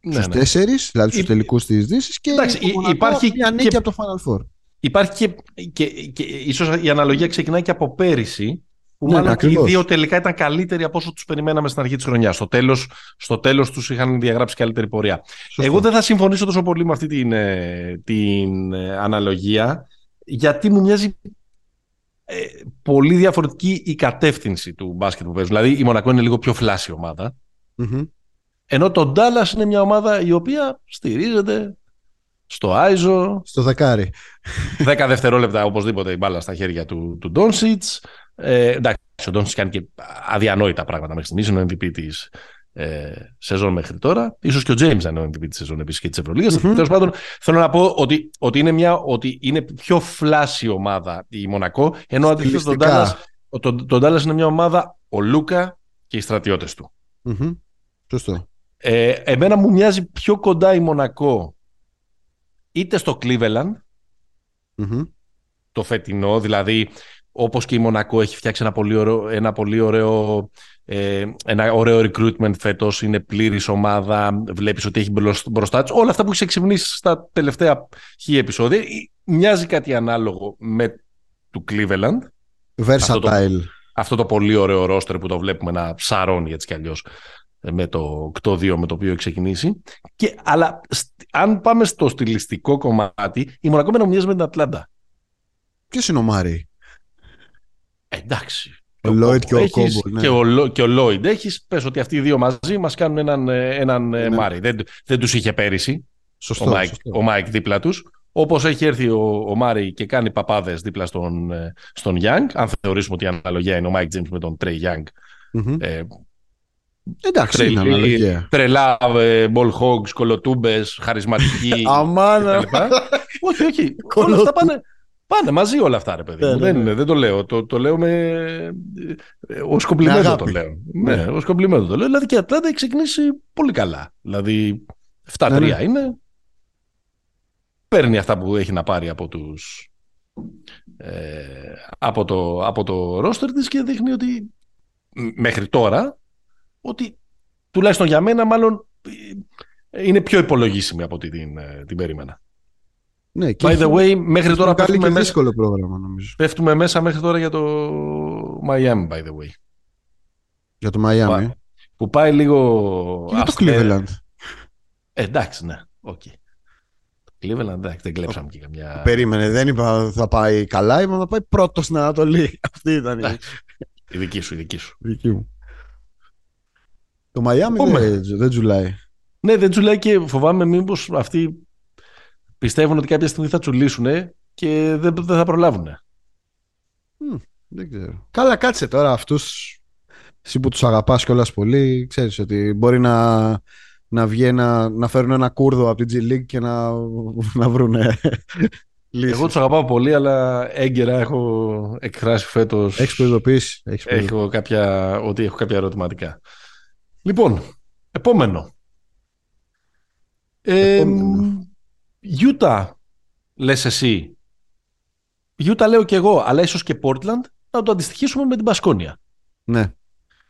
ναι, στους ναι. τέσσερις δηλαδή στους τελικούς της Δύσης και Εντάξει, υπάρχει μια νίκη και... από το Final Four Υπάρχει και, και, και, ίσως η αναλογία ξεκινάει και από πέρυσι που ναι, μάλλον και οι δύο τελικά ήταν καλύτεροι από όσο τους περιμέναμε στην αρχή της χρονιάς. Στο τέλος στο τέλος τους είχαν διαγράψει καλύτερη πορεία. Εγώ δεν θα συμφωνήσω τόσο πολύ με αυτή την, ε, την ε, αναλογία, γιατί μου μοιάζει ε, πολύ διαφορετική η κατεύθυνση του μπάσκετ που παίζουν. Δηλαδή η Μονακό είναι λίγο πιο φλάση ομάδα. Mm-hmm. Ενώ το Ντάλλας είναι μια ομάδα η οποία στηρίζεται στο Άιζο. Στο δεκάρι. 10 δευτερόλεπτα οπωσδήποτε η μπάλα στα χέρια του, του Ντόνσιτς. Ε, εντάξει, ο Ντόνσιτς κάνει και αδιανόητα πράγματα μέχρι στιγμής. Είναι ο MVP της ε, σεζόν μέχρι τώρα. Ίσως και ο James να είναι ο MVP της σεζόν επίσης και της Ευρωλίγας. Mm-hmm. Τέλος πάντων, θέλω να πω ότι, ότι, είναι μια, ότι είναι πιο φλάση ομάδα η Μονακό, ενώ αντίθετα τον Ντάλλα τον, τον είναι μια ομάδα ο Λούκα και οι στρατιώτες του. Mm-hmm. Σωστό. Ε, εμένα μου μοιάζει πιο κοντά η Μονακό είτε στο Cleveland το φετινό, δηλαδή όπως και η Μονακό έχει φτιάξει ένα πολύ ωραίο, ένα πολύ ωραίο, ε, ένα ωραίο recruitment φέτος, είναι πλήρης ομάδα, βλέπεις ότι έχει μπροστά της, όλα αυτά που έχει εξυμνήσει στα τελευταία χι επεισόδια, μοιάζει κάτι ανάλογο με του Cleveland. Versatile. Αυτό το, αυτό το πολύ ωραίο ρόστερ που το βλέπουμε να ψαρώνει έτσι κι αλλιώς με το 8-2 με το οποίο έχει ξεκινήσει. Και, αλλά αν πάμε στο στιλιστικό κομμάτι, η Μονακό με μοιάζει με την Ατλάντα. Ποιος είναι ο Μάρι; Εντάξει. Ο Λόιντ και ο Οκόμπο. Ναι. Και ο, και ο Λόιντ έχεις. Πες ότι αυτοί οι δύο μαζί μας κάνουν έναν, ε, έναν ε, ναι. Μάρι. Δεν, δεν τους είχε πέρυσι. Σωστό, ο, Μάικ, ο Μάικ δίπλα τους. Όπως έχει έρθει ο, ο Μάρι και κάνει παπάδες δίπλα στον, ε, στον Young, αν θεωρήσουμε ότι η αναλογία είναι ο Μάικ Τζέιμς με τον Τρέι Young. Mm-hmm. Ε, Εντάξει, τρελή, είναι αναλογία. Τρελά, ball hog, κολοτούμπες, χαρισματικοί. Αμάνα. όχι, όχι. Όλα αυτά πάνε, Πάνε μαζί όλα αυτά, ρε παιδί. Ναι, ναι, δεν, ναι. δεν το λέω. Το, το λέω με. Ως κομπλιμέντο το λέω. Ναι, ναι ως κομπλιμέντο το λέω. Δηλαδή και η Ατλάντα έχει ξεκινήσει πολύ καλά. Δηλαδή 7-3 ναι, ναι. είναι. Παίρνει αυτά που έχει να πάρει από τους ε, από, το, από το ρόστερ της και δείχνει ότι μέχρι τώρα ότι τουλάχιστον για μένα μάλλον ε, είναι πιο υπολογίσιμη από ό,τι την, ε, την περίμενα. Ναι, και By the way, μέχρι τώρα πέφτουμε μέσα... δύσκολο πρόγραμμα νομίζω. Πέφτουμε μέσα μέχρι τώρα για το Miami, by the way. Για το Miami. Που πάει λίγο... Και για το Cleveland. Ε, εντάξει, ναι. Okay. Cleveland, εντάξει, δεν κλέψαμε και καμιά... Περίμενε, δεν είπα θα πάει καλά, είπα θα πάει πρώτος στην Ανατολή. Αυτή ήταν η... η δική σου, η δική σου. Η δική μου. Το Miami δεν, δεν τζουλάει. Ναι, δεν τζουλάει και φοβάμαι μήπως αυτοί πιστεύουν ότι κάποια στιγμή θα τσουλήσουν και δεν, δεν θα προλάβουν. Mm, δεν ξέρω. Καλά, κάτσε τώρα αυτούς. Εσύ που τους αγαπάς κιόλας πολύ, ξέρεις ότι μπορεί να, να βγει να φέρουν ένα κούρδο από την G League και να, να βρουν Εγώ τους αγαπάω πολύ, αλλά έγκαιρα έχω εκφράσει φέτο. Έχεις προειδοποιήσει. Έχω κάποια, ότι έχω κάποια ερωτηματικά. Λοιπόν, επόμενο. επόμενο. Γιούτα, λες εσύ. Γιούτα λέω και εγώ, αλλά ίσως και Portland να το αντιστοιχίσουμε με την Πασκόνια. Ναι.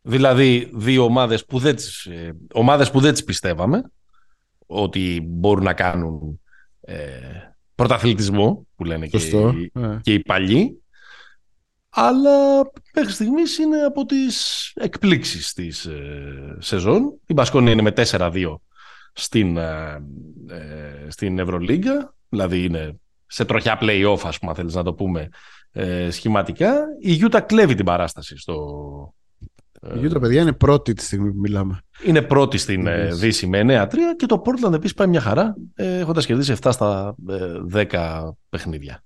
Δηλαδή δύο ομάδες που δεν τις, ε, ομάδες που δεν τις πιστεύαμε ότι μπορούν να κάνουν ε, πρωταθλητισμό που λένε και, οι, ναι. και οι παλιοί αλλά μέχρι στιγμής είναι από τις εκπλήξεις της ε, σεζόν. Η Μπασκόνια είναι με 4-2 στην, ε, ε, στην Ευρωλίγκα, δηλαδή είναι σε τροχιά play-off ας πούμε θέλεις να το πούμε ε, σχηματικά. Η Γιούτα κλέβει την παράσταση στο... Η Γιούτα παιδιά είναι πρώτη τη στιγμή που μιλάμε. Είναι πρώτη στην ε, Δύση με 9-3 και το Portland επίσης πάει μια χαρά ε, έχοντας κερδίσει 7 στα 10 παιχνίδια.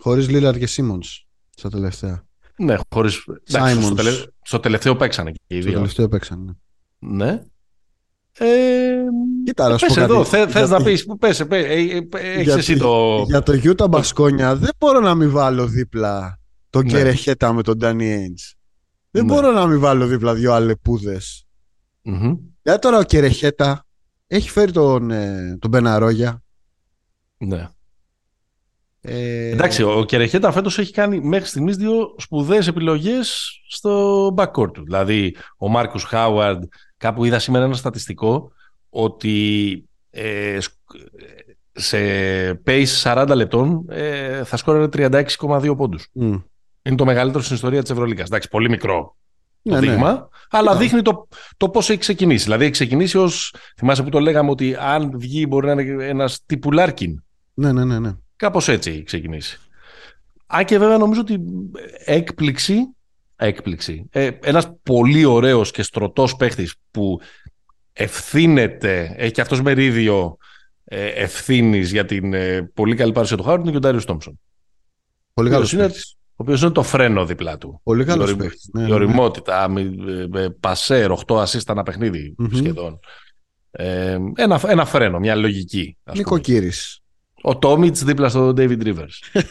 Χωρίς Λίλαρ και Σίμονς στα τελευταία. Ναι, χωρίς... στο, τελε... στο τελευταίο παίξανε και οι δύο. Στο τελευταίο παίξανε. Ναι. Ναι. Ε, Κοίτα, να πες εδώ, θε, θες να πεις, πες, πες ε, ε, έχεις εσύ το... Για το Γιούτα Μπασκόνια δεν μπορώ να μην βάλω δίπλα τον ναι. Κερεχέτα με τον Ντάνι Έιντς. Δεν ναι. μπορώ να μην βάλω δίπλα δύο αλεπούδες. Mm-hmm. Για τώρα ο Κερεχέτα έχει φέρει τον, ε, τον Μπεναρόγια. Ναι. Ε... Εντάξει, ο Κερεχέτα φέτος έχει κάνει μέχρι στιγμής δύο σπουδαίες επιλογές στο backcourt του. Δηλαδή, ο Μάρκο Χάουαρντ, κάπου είδα σήμερα ένα στατιστικό ότι ε, σε pace 40 λεπτών ε, θα σκόραρε 36,2 πόντους. Mm. Είναι το μεγαλύτερο στην ιστορία της Ευρωλίγα. Εντάξει, πολύ μικρό το ναι, ναι. δείγμα, ναι. αλλά ναι. δείχνει το, το πώς έχει ξεκινήσει. Δηλαδή, έχει ξεκινήσει ως. Θυμάσαι που το λέγαμε ότι αν βγει μπορεί να είναι ένας τύπου Λάρκιν. Ναι, ναι, ναι. ναι. Κάπως έτσι έχει ξεκινήσει. Αν και βέβαια νομίζω ότι έκπληξη. Έκπληξη. Ε, ένας πολύ ωραίος και στρωτός παίχτης που ευθύνεται, έχει και αυτός μερίδιο ε, ευθύνης για την ε, πολύ καλή παρουσία του Χάουρντ είναι και ο Ντάριο Τόμψον. Πολύ καλός είναι, Ο οποίος είναι το φρένο δίπλα του. Πολύ καλός Η, ναι, η οριμότητα, ναι. ναι. πασέρ, 8 ασίστα ένα παιχνίδι mm-hmm. σχεδόν. Ε, ένα, ένα φρένο, μια λογική. Νοικοκύρη. Ο Τόμιτς δίπλα στο David Rivers.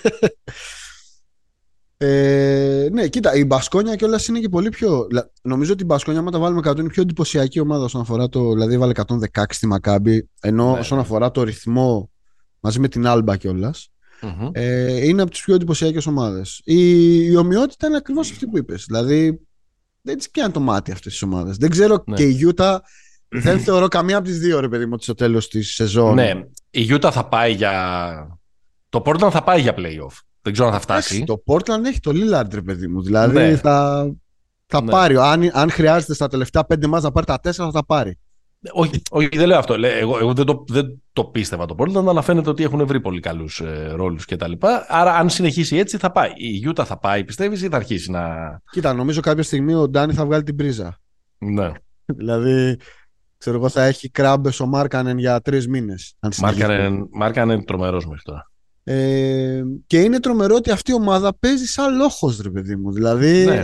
Ε, ναι, κοίτα, η Μπασκόνια κιόλα είναι και πολύ πιο. Νομίζω ότι η Μπασκόνια, άμα τα βάλουμε κάτω, είναι πιο εντυπωσιακή ομάδα όσον αφορά το. Δηλαδή, βάλε 116 στη Μακάμπη, ενώ ναι. όσον αφορά το ρυθμό μαζί με την Άλμπα κιόλας. Mm-hmm. Ε, είναι από τις πιο εντυπωσιακές ομάδες. Η, η ομοιότητα είναι ακριβώς αυτή που είπες. Δηλαδή, δεν τις πιάνει το μάτι αυτές τις ομάδες. Δεν ξέρω ναι. και η Γιούτα. δεν θεωρώ καμία από τις δύο, ρε παιδί μου, ότι στο τέλος της σεζόν. Ναι, η Γιούτα θα πάει για. Το Portland θα πάει για playoff. Δεν ξέρω αν θα φτάσει. Το Portland έχει το Lillard, ρε παιδί μου. Δηλαδή ναι. θα, θα ναι. πάρει. Αν, αν χρειάζεται στα τελευταία πέντε μάτια να πάρει τα τέσσερα, θα τα πάρει. Όχι, όχι, δεν λέω αυτό. Εγώ, εγώ δεν, το, δεν το πίστευα το Portland, αλλά φαίνεται ότι έχουν βρει πολύ καλούς ε, ρόλους κτλ. Άρα, αν συνεχίσει έτσι, θα πάει. Η Γιούτα θα πάει, πιστεύεις, ή θα αρχίσει να. Κοίτα, νομίζω κάποια στιγμή ο Ντάνι θα βγάλει την πρίζα. Ναι. δηλαδή, ξέρω εγώ, θα έχει κράμπες ο Μάρκανεν για τρεις μήνες. Μάρκανεν τρομερός μέχρι τώρα. Ε, και είναι τρομερό ότι αυτή η ομάδα παίζει σαν λόγος ρε παιδί μου. Δηλαδή ναι.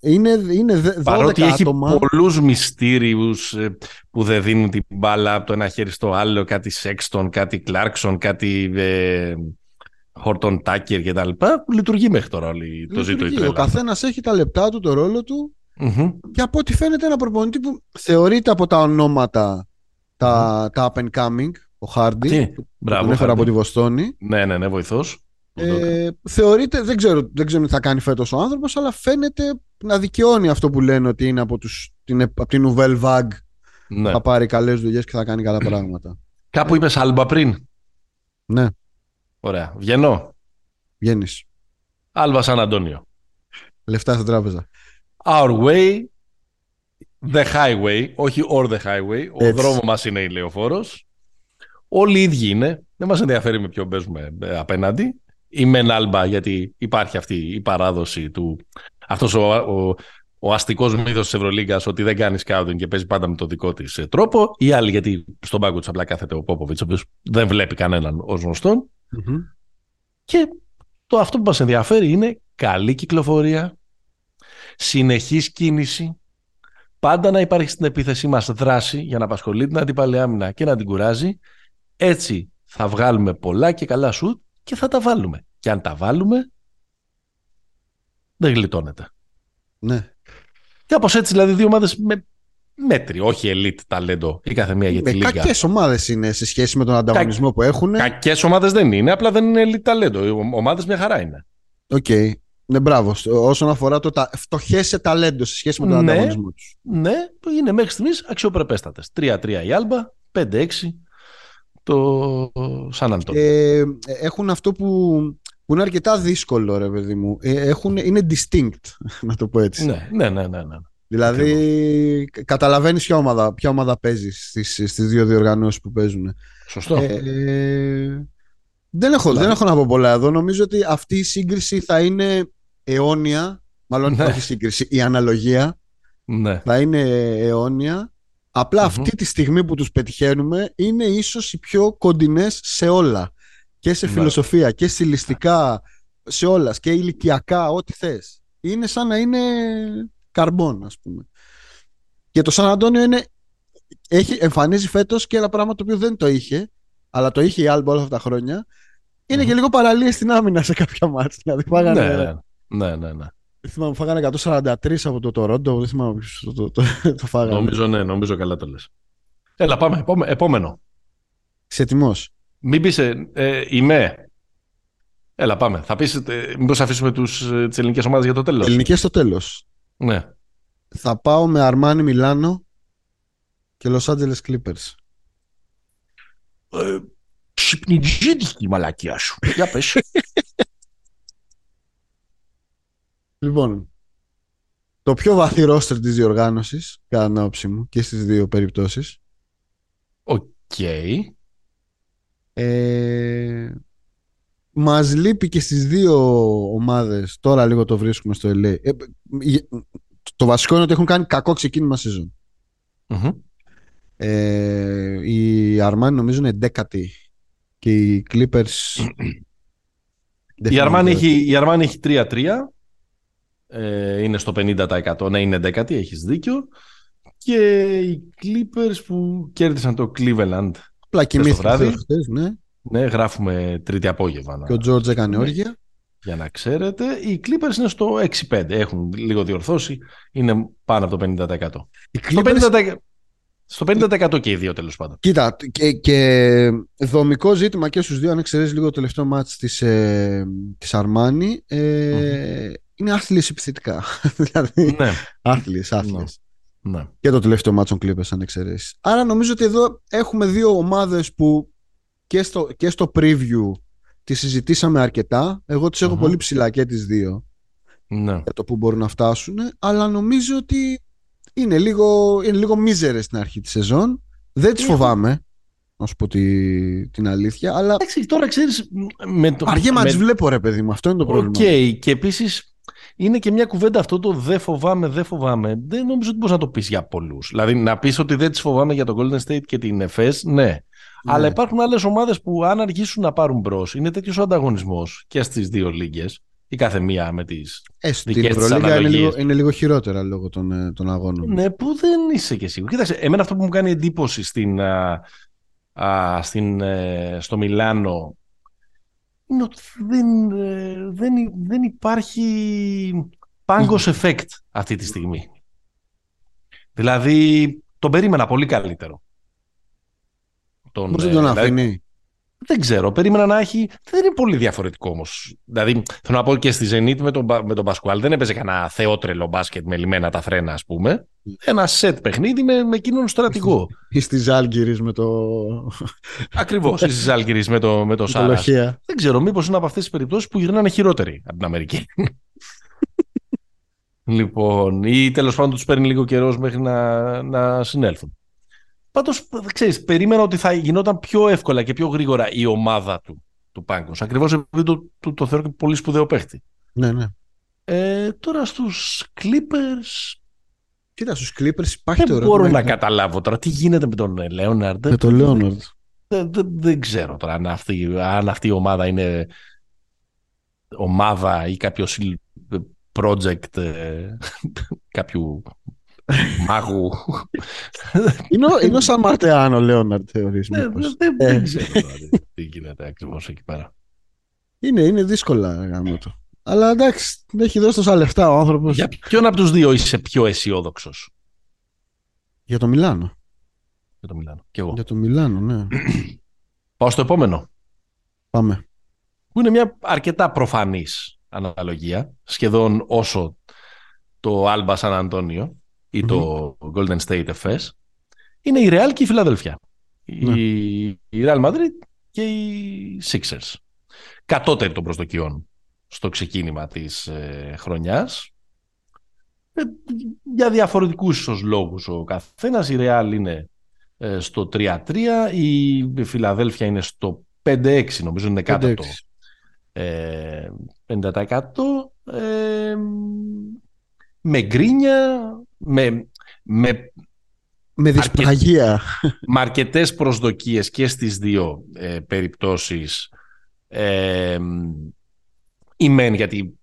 είναι, είναι 12 Παρότι έχει άτομα. πολλούς μυστήριους ε, που δεν δίνουν την μπάλα από το ένα χέρι στο άλλο, κάτι Σέξτον, κάτι Κλάρκσον, κάτι ε, Χόρτον Τάκερ και τα λοιπά, λειτουργεί μέχρι τώρα όλη το ζήτο η Ο καθένας έχει τα λεπτά του, το ρόλο του mm-hmm. και από ό,τι φαίνεται ένα προπονητή που θεωρείται από τα ονόματα τα, τα up and coming ο Χάρντι, που τον έφερα από τη Βοστόνη. Ναι, ναι, ναι, βοηθός. Ε, θεωρείται, δεν ξέρω, δεν ξέρω τι θα κάνει φέτος ο άνθρωπος, αλλά φαίνεται να δικαιώνει αυτό που λένε ότι είναι από, τους, την, από την Nouvelle Vague. Ναι. Θα πάρει καλές δουλειές και θα κάνει καλά πράγματα. Κάπου είπες Άλμπα πριν. Ναι. Ωραία. Βγαίνω. Βγαίνεις. Άλμπα Σαν Αντώνιο. Λεφτά στην τράπεζα. Our way, the highway, όχι or the highway. Ο δρόμος μας είναι η λεωφόρος. Όλοι οι ίδιοι είναι. Δεν μας ενδιαφέρει με ποιον παίζουμε ε, απέναντι. Ή με Άλμπα, γιατί υπάρχει αυτή η παράδοση του. Αυτός ο, ο, ο αστικός μύθος της Ευρωλίγκας ότι δεν κάνεις σκάουτινγκ και παίζει πάντα με το δικό της ε, τρόπο. Ή άλλοι, γιατί στον πάγκο του απλά κάθεται ο Πόποβιτ, ο οποίος δεν βλέπει κανέναν ως γνωστον Και το αυτό που μας ενδιαφέρει είναι καλή κυκλοφορία, συνεχής κίνηση, πάντα να υπάρχει στην επίθεσή μας δράση για να απασχολεί την αντίπαλη άμυνα και να την κουράζει έτσι θα βγάλουμε πολλά και καλά σουτ και θα τα βάλουμε. Και αν τα βάλουμε, δεν γλιτώνεται. Ναι. Κάπως έτσι δηλαδή δύο ομάδες με μέτρη, όχι elite ταλέντο η κάθε μία για τη λίγα. Κακές ομάδες είναι σε σχέση με τον ανταγωνισμό που έχουν. Κακές ομάδες δεν είναι, απλά δεν είναι elite ταλέντο. Οι ομάδες μια χαρά είναι. OK. Okay. Ναι, μπράβο. Όσον αφορά το τα... φτωχές σε ταλέντο σε σχέση με τον ναι, ανταγωνισμό τους. Ναι, είναι μέχρι στιγμής αξιοπρεπέστατες. 3-3 η Άλμπα, 5-6 το Σαν Αντώνιο. Ε, έχουν αυτό που, που είναι αρκετά δύσκολο, ρε παιδί μου. Ε, έχουν, είναι distinct, να το πω έτσι. Ναι, ναι, ναι. ναι, ναι. Δηλαδή, καταλαβαίνεις ποια ομάδα, ποια ομάδα παίζεις στις στις δύο διοργανώσεις που παίζουν. Σωστό. Ε, δεν, έχω, δεν έχω να πω πολλά εδώ. Νομίζω ότι αυτή η σύγκριση θα είναι αιώνια. Μάλλον ναι. όχι η σύγκριση, η αναλογία ναι. θα είναι αιώνια. Αυτή τη στιγμή που τους πετυχαίνουμε είναι ίσως οι πιο κοντινές σε όλα. Και σε ναι. φιλοσοφία και στιλιστικά, σε όλα. Και ηλικιακά, ό,τι θες. Είναι σαν να είναι καρμπών, ας πούμε. Και το Σαν Αντώνιο είναι, έχει, εμφανίζει φέτος και ένα πράγμα το οποίο δεν το είχε, αλλά το είχε η Άλμπα όλα αυτά τα χρόνια. Είναι και λίγο παραλίε στην άμυνα σε κάποια μάτια. Δηλαδή, φάγανε, ναι, ναι, ναι. ναι. Θυμάμαι, φάγανε 143 από το Τορόντο. Δεν θυμάμαι ποιος το, το, το, το φάγανε. Νομίζω, ναι, νομίζω καλά το λες. Έλα, πάμε. Επόμενο. Σε έτοιμος; Μην πεις ε, ε, είμαι. Έλα, πάμε. Θα πεις, ε, μήπως αφήσουμε τους, ε, τις ελληνικές ομάδες για το τέλος; Ελληνικές στο τέλος. Ναι. Θα πάω με Αρμάνι Μιλάνο και Los Angeles Clippers. Ε, η μαλακία σου. Για πες. λοιπόν, το πιο βαθύ ρόστερ της διοργάνωσης, κατά την άποψή μου, και στις δύο περιπτώσεις. Οκ. Ε, μας λείπει και στις δύο ομάδες, τώρα λίγο το βρίσκουμε στο LA. Ε, το βασικό είναι ότι έχουν κάνει κακό ξεκίνημα season. mm Ε, η Αρμάνι νομίζω είναι δέκατη και οι Clippers... η, Αρμάνι έχει, η Αρμάνι έχει 3-3. Ε, είναι στο 50%. Ναι, είναι δέκατη, έχεις δίκιο. Και οι Clippers που κέρδισαν το Cleveland Απλά κοιμήθηκαν ναι. Ναι, γράφουμε τρίτη απόγευμα. Και ο George έκανε ναι. όργια. Για να ξέρετε, οι Clippers είναι στο 6-5. Έχουν λίγο διορθώσει. Είναι πάνω από το 50%. Οι Clippers... Στο 50%, στο 50% και οι δύο τέλος πάντων. Κοίτα, και, και δομικό ζήτημα και στους δύο, αν εξαιρέσεις λίγο το τελευταίο μάτς της, ε, της Αρμάνι, ε, mm-hmm. Είναι άθλιες επιθετικά. δηλαδή, ναι. άθλιες, άθλιες. Ναι. ναι. Και το τελευταίο μάτς των Clippers, αν εξαιρέσεις. Άρα νομίζω ότι εδώ έχουμε δύο ομάδες που και στο, και στο preview τις συζητήσαμε αρκετά. Εγώ τις έχω πολύ ψηλά και τις δύο ναι. για το που μπορούν να φτάσουν. Αλλά νομίζω ότι είναι λίγο, είναι λίγο μίζερες στην αρχή της σεζόν. Δεν τις φοβάμαι, να σου πω τη, την αλήθεια. Αλλά... Εντάξει, τώρα ξέρεις... Με το, Αργέ με... τις βλέπω ρε παιδί μου, αυτό είναι το πρόβλημα. OK, okay. και επίσης είναι και μια κουβέντα αυτό το δεν φοβάμαι, δεν φοβάμαι. Δεν νομίζω ότι μπορείς να το πεις για πολλούς. Δηλαδή να πεις ότι δεν τις φοβάμαι για το Golden State και την Εφές, ναι. Ναι. Αλλά υπάρχουν άλλες ομάδες που αν αργήσουν να πάρουν μπρος, είναι τέτοιος ο ανταγωνισμός και στις δύο λίγκες. Η κάθε μία με τις ε, δικές της είναι λίγο, είναι λίγο χειρότερα λόγω των, ε, των αγώνων. Ναι, που δεν είσαι και σίγουρο. Κοίταξε, εμένα αυτό που μου κάνει εντύπωση στην, α, στην, ε, στο Μιλάνο είναι ότι δεν, ε, δεν, δεν υπάρχει πάγκος effect αυτή τη στιγμή. Δηλαδή, τον περίμενα πολύ καλύτερο τον. Πώς δεν τον δηλαδή, αφήνει. Δεν ξέρω. Περίμενα να έχει. Δεν είναι πολύ διαφορετικό όμως. Δηλαδή, θέλω να πω και στη Zenit με τον, με τον Πασκουάλ δεν έπαιζε κανένα θεότρελο μπάσκετ με λιμένα τα φρένα, ας πούμε. Ένα σετ παιχνίδι με, με εκείνον στρατηγό. Ή στη Ζάλγκυρης με το. Ακριβώς. Ή στη Ζάλγκυρης με το, με το Σάρας. Δεν ξέρω. Μήπως είναι από αυτές τις περιπτώσεις που γυρνάνε χειρότεροι από την Αμερική. λοιπόν, ή τέλος πάντων τους παίρνει λίγο καιρός μέχρι να, να συνέλθουν. Πάντως, ξέρεις, περίμενα ότι θα γινόταν πιο εύκολα και πιο γρήγορα η ομάδα του, του Πάγκος. Ακριβώς επειδή το, το, το, θεωρώ και πολύ σπουδαίο παίχτη. Ναι, ναι. Ε, τώρα στους Clippers. Κοίτα, στους Clippers υπάρχει δεν Δεν μπορώ να καταλάβω τώρα τι γίνεται με τον Λέοναρντ. Με τον Λέοναρντ. Δεν, δεν, δεν, ξέρω τώρα αν αυτή, αν αυτή η ομάδα είναι ομάδα ή κάποιο project ε, κάποιου μάγου. Είναι, είναι ο Σαν Μαρτεάν ο Λέοναρντ θεωρείς ναι, Δεν ε. ξέρω τι γίνεται ακριβώς εκεί πέρα. Είναι, είναι δύσκολα γάμο το. Αλλά εντάξει, έχει δώσει τόσα λεφτά ο άνθρωπος. Για ποιον από τους δύο είσαι πιο αισιόδοξος; Για το Μιλάνο. Για το Μιλάνο. Και εγώ. Για το Μιλάνο, ναι. Πάω στο επόμενο. Πάμε. Που είναι μια αρκετά προφανής αναλογία. Σχεδόν όσο το Alba San Antonio ή το Golden State FS. Είναι η Real και η Φιλαδελφιά. Ναι. Η, η Real Madrid και οι Sixers. Κατώτερη των προσδοκιών στο ξεκίνημα της ε, χρονιάς. Ε, για διαφορετικούς ίσως λόγους ο καθένας. Η Real είναι ε, στο 3-3, η Φιλαδέλφια είναι στο 5-6, νομίζω είναι κάτω 5-6. το ε, 50%. Ε, με γκρίνια, με, με, Με δυσπραγία. με αρκετές προσδοκίες και στις δύο ε, περιπτώσεις. Ε, η μεν γιατί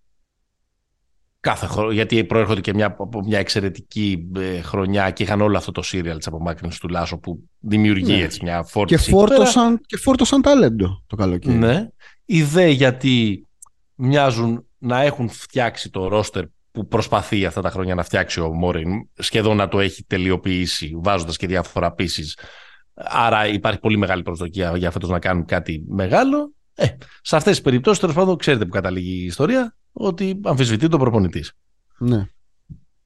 κάθε χρο... γιατί προέρχονται και μια, από μια εξαιρετική ε, χρονιά και είχαν όλο αυτό το σύριαλ της απομάκρυνσης του Λάσο που δημιουργεί Ναι. έτσι μια Και φόρτιση. εκεί πέρα. φόρτωσαν, και φόρτωσαν ταλέντο το καλοκαίρι. Ναι. Η δε γιατί μοιάζουν να έχουν φτιάξει το ρόστερ που προσπαθεί αυτά τα χρόνια να φτιάξει ο Μόριν, σχεδόν να το έχει τελειοποιήσει, βάζοντας και διάφορα πίσεις. Άρα υπάρχει πολύ μεγάλη προσδοκία για φέτος να κάνουν κάτι μεγάλο. Ε, σε αυτές τις περιπτώσεις, τέλος πάντων, ξέρετε που καταλήγει η ιστορία, ότι αμφισβητεί τον προπονητής. Ναι.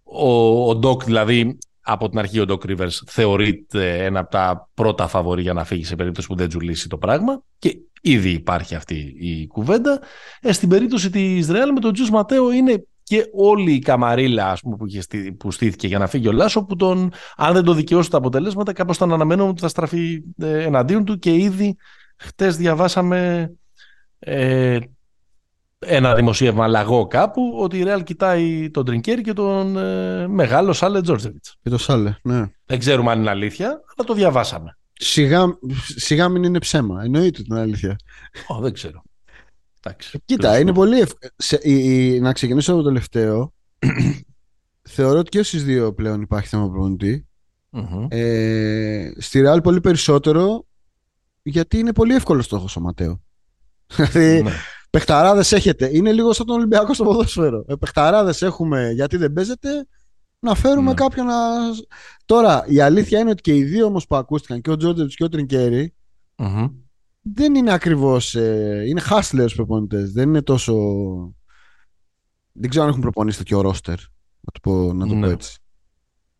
Ο, ο Doc, δηλαδή, από την αρχή ο Doc Rivers θεωρείται ένα από τα πρώτα φαβορή για να φύγει σε περίπτωση που δεν τζουλήσει το πράγμα και ήδη υπάρχει αυτή η κουβέντα. Ε, στην περίπτωση της Real με τον Τζους Ματέο είναι και όλη η καμαρίλα ας πούμε, που, είχε στεί- που στήθηκε για να φύγει ο Λάσο που τον, αν δεν το δικαιώσει τα αποτελέσματα κάπως τον αναμένουμε ότι θα στραφεί ε, εναντίον του και ήδη χτες διαβάσαμε ε, ένα δημοσίευμα λαγό κάπου ότι η Real κοιτάει τον Τρινκέρι και τον ε, μεγάλο Σάλε Τζόρτζεβιτς. Και το Σάλε, ναι. Δεν ξέρουμε αν είναι αλήθεια, αλλά το διαβάσαμε. Σιγά, σιγά μην είναι ψέμα. Εννοείται την αλήθεια. Ω, δεν ξέρω. Εντάξει. Κοίτα, Τέλος είναι πάντων. πολύ ευκ... σε, η, η- να ξεκινήσω από το τελευταίο. Θεωρώ ότι και στις δύο πλέον υπάρχει θέμα προπονητή. Μμμ. Ε, στη Real πολύ περισσότερο γιατί είναι πολύ εύκολο στόχος ο Ματέο. Δηλαδή, Ναι. παιχταράδες έχετε. Είναι λίγο σαν τον Ολυμπιακό στο ποδόσφαιρο. Ε, παιχταράδες έχουμε γιατί δεν παίζετε. Να φέρουμε Ναι. κάποιον να. Τώρα, η αλήθεια είναι ότι και οι δύο όμως που ακούστηκαν, και ο Τζόρντζεβιτ και ο Τρινκέρι, Μμμ. Δεν είναι ακριβώς. είναι hustlers προπονητές. Δεν είναι τόσο. Δεν ξέρω αν έχουν προπονήσει τέτοιο ρόστερ. Να το πω, να το πω Ναι. έτσι.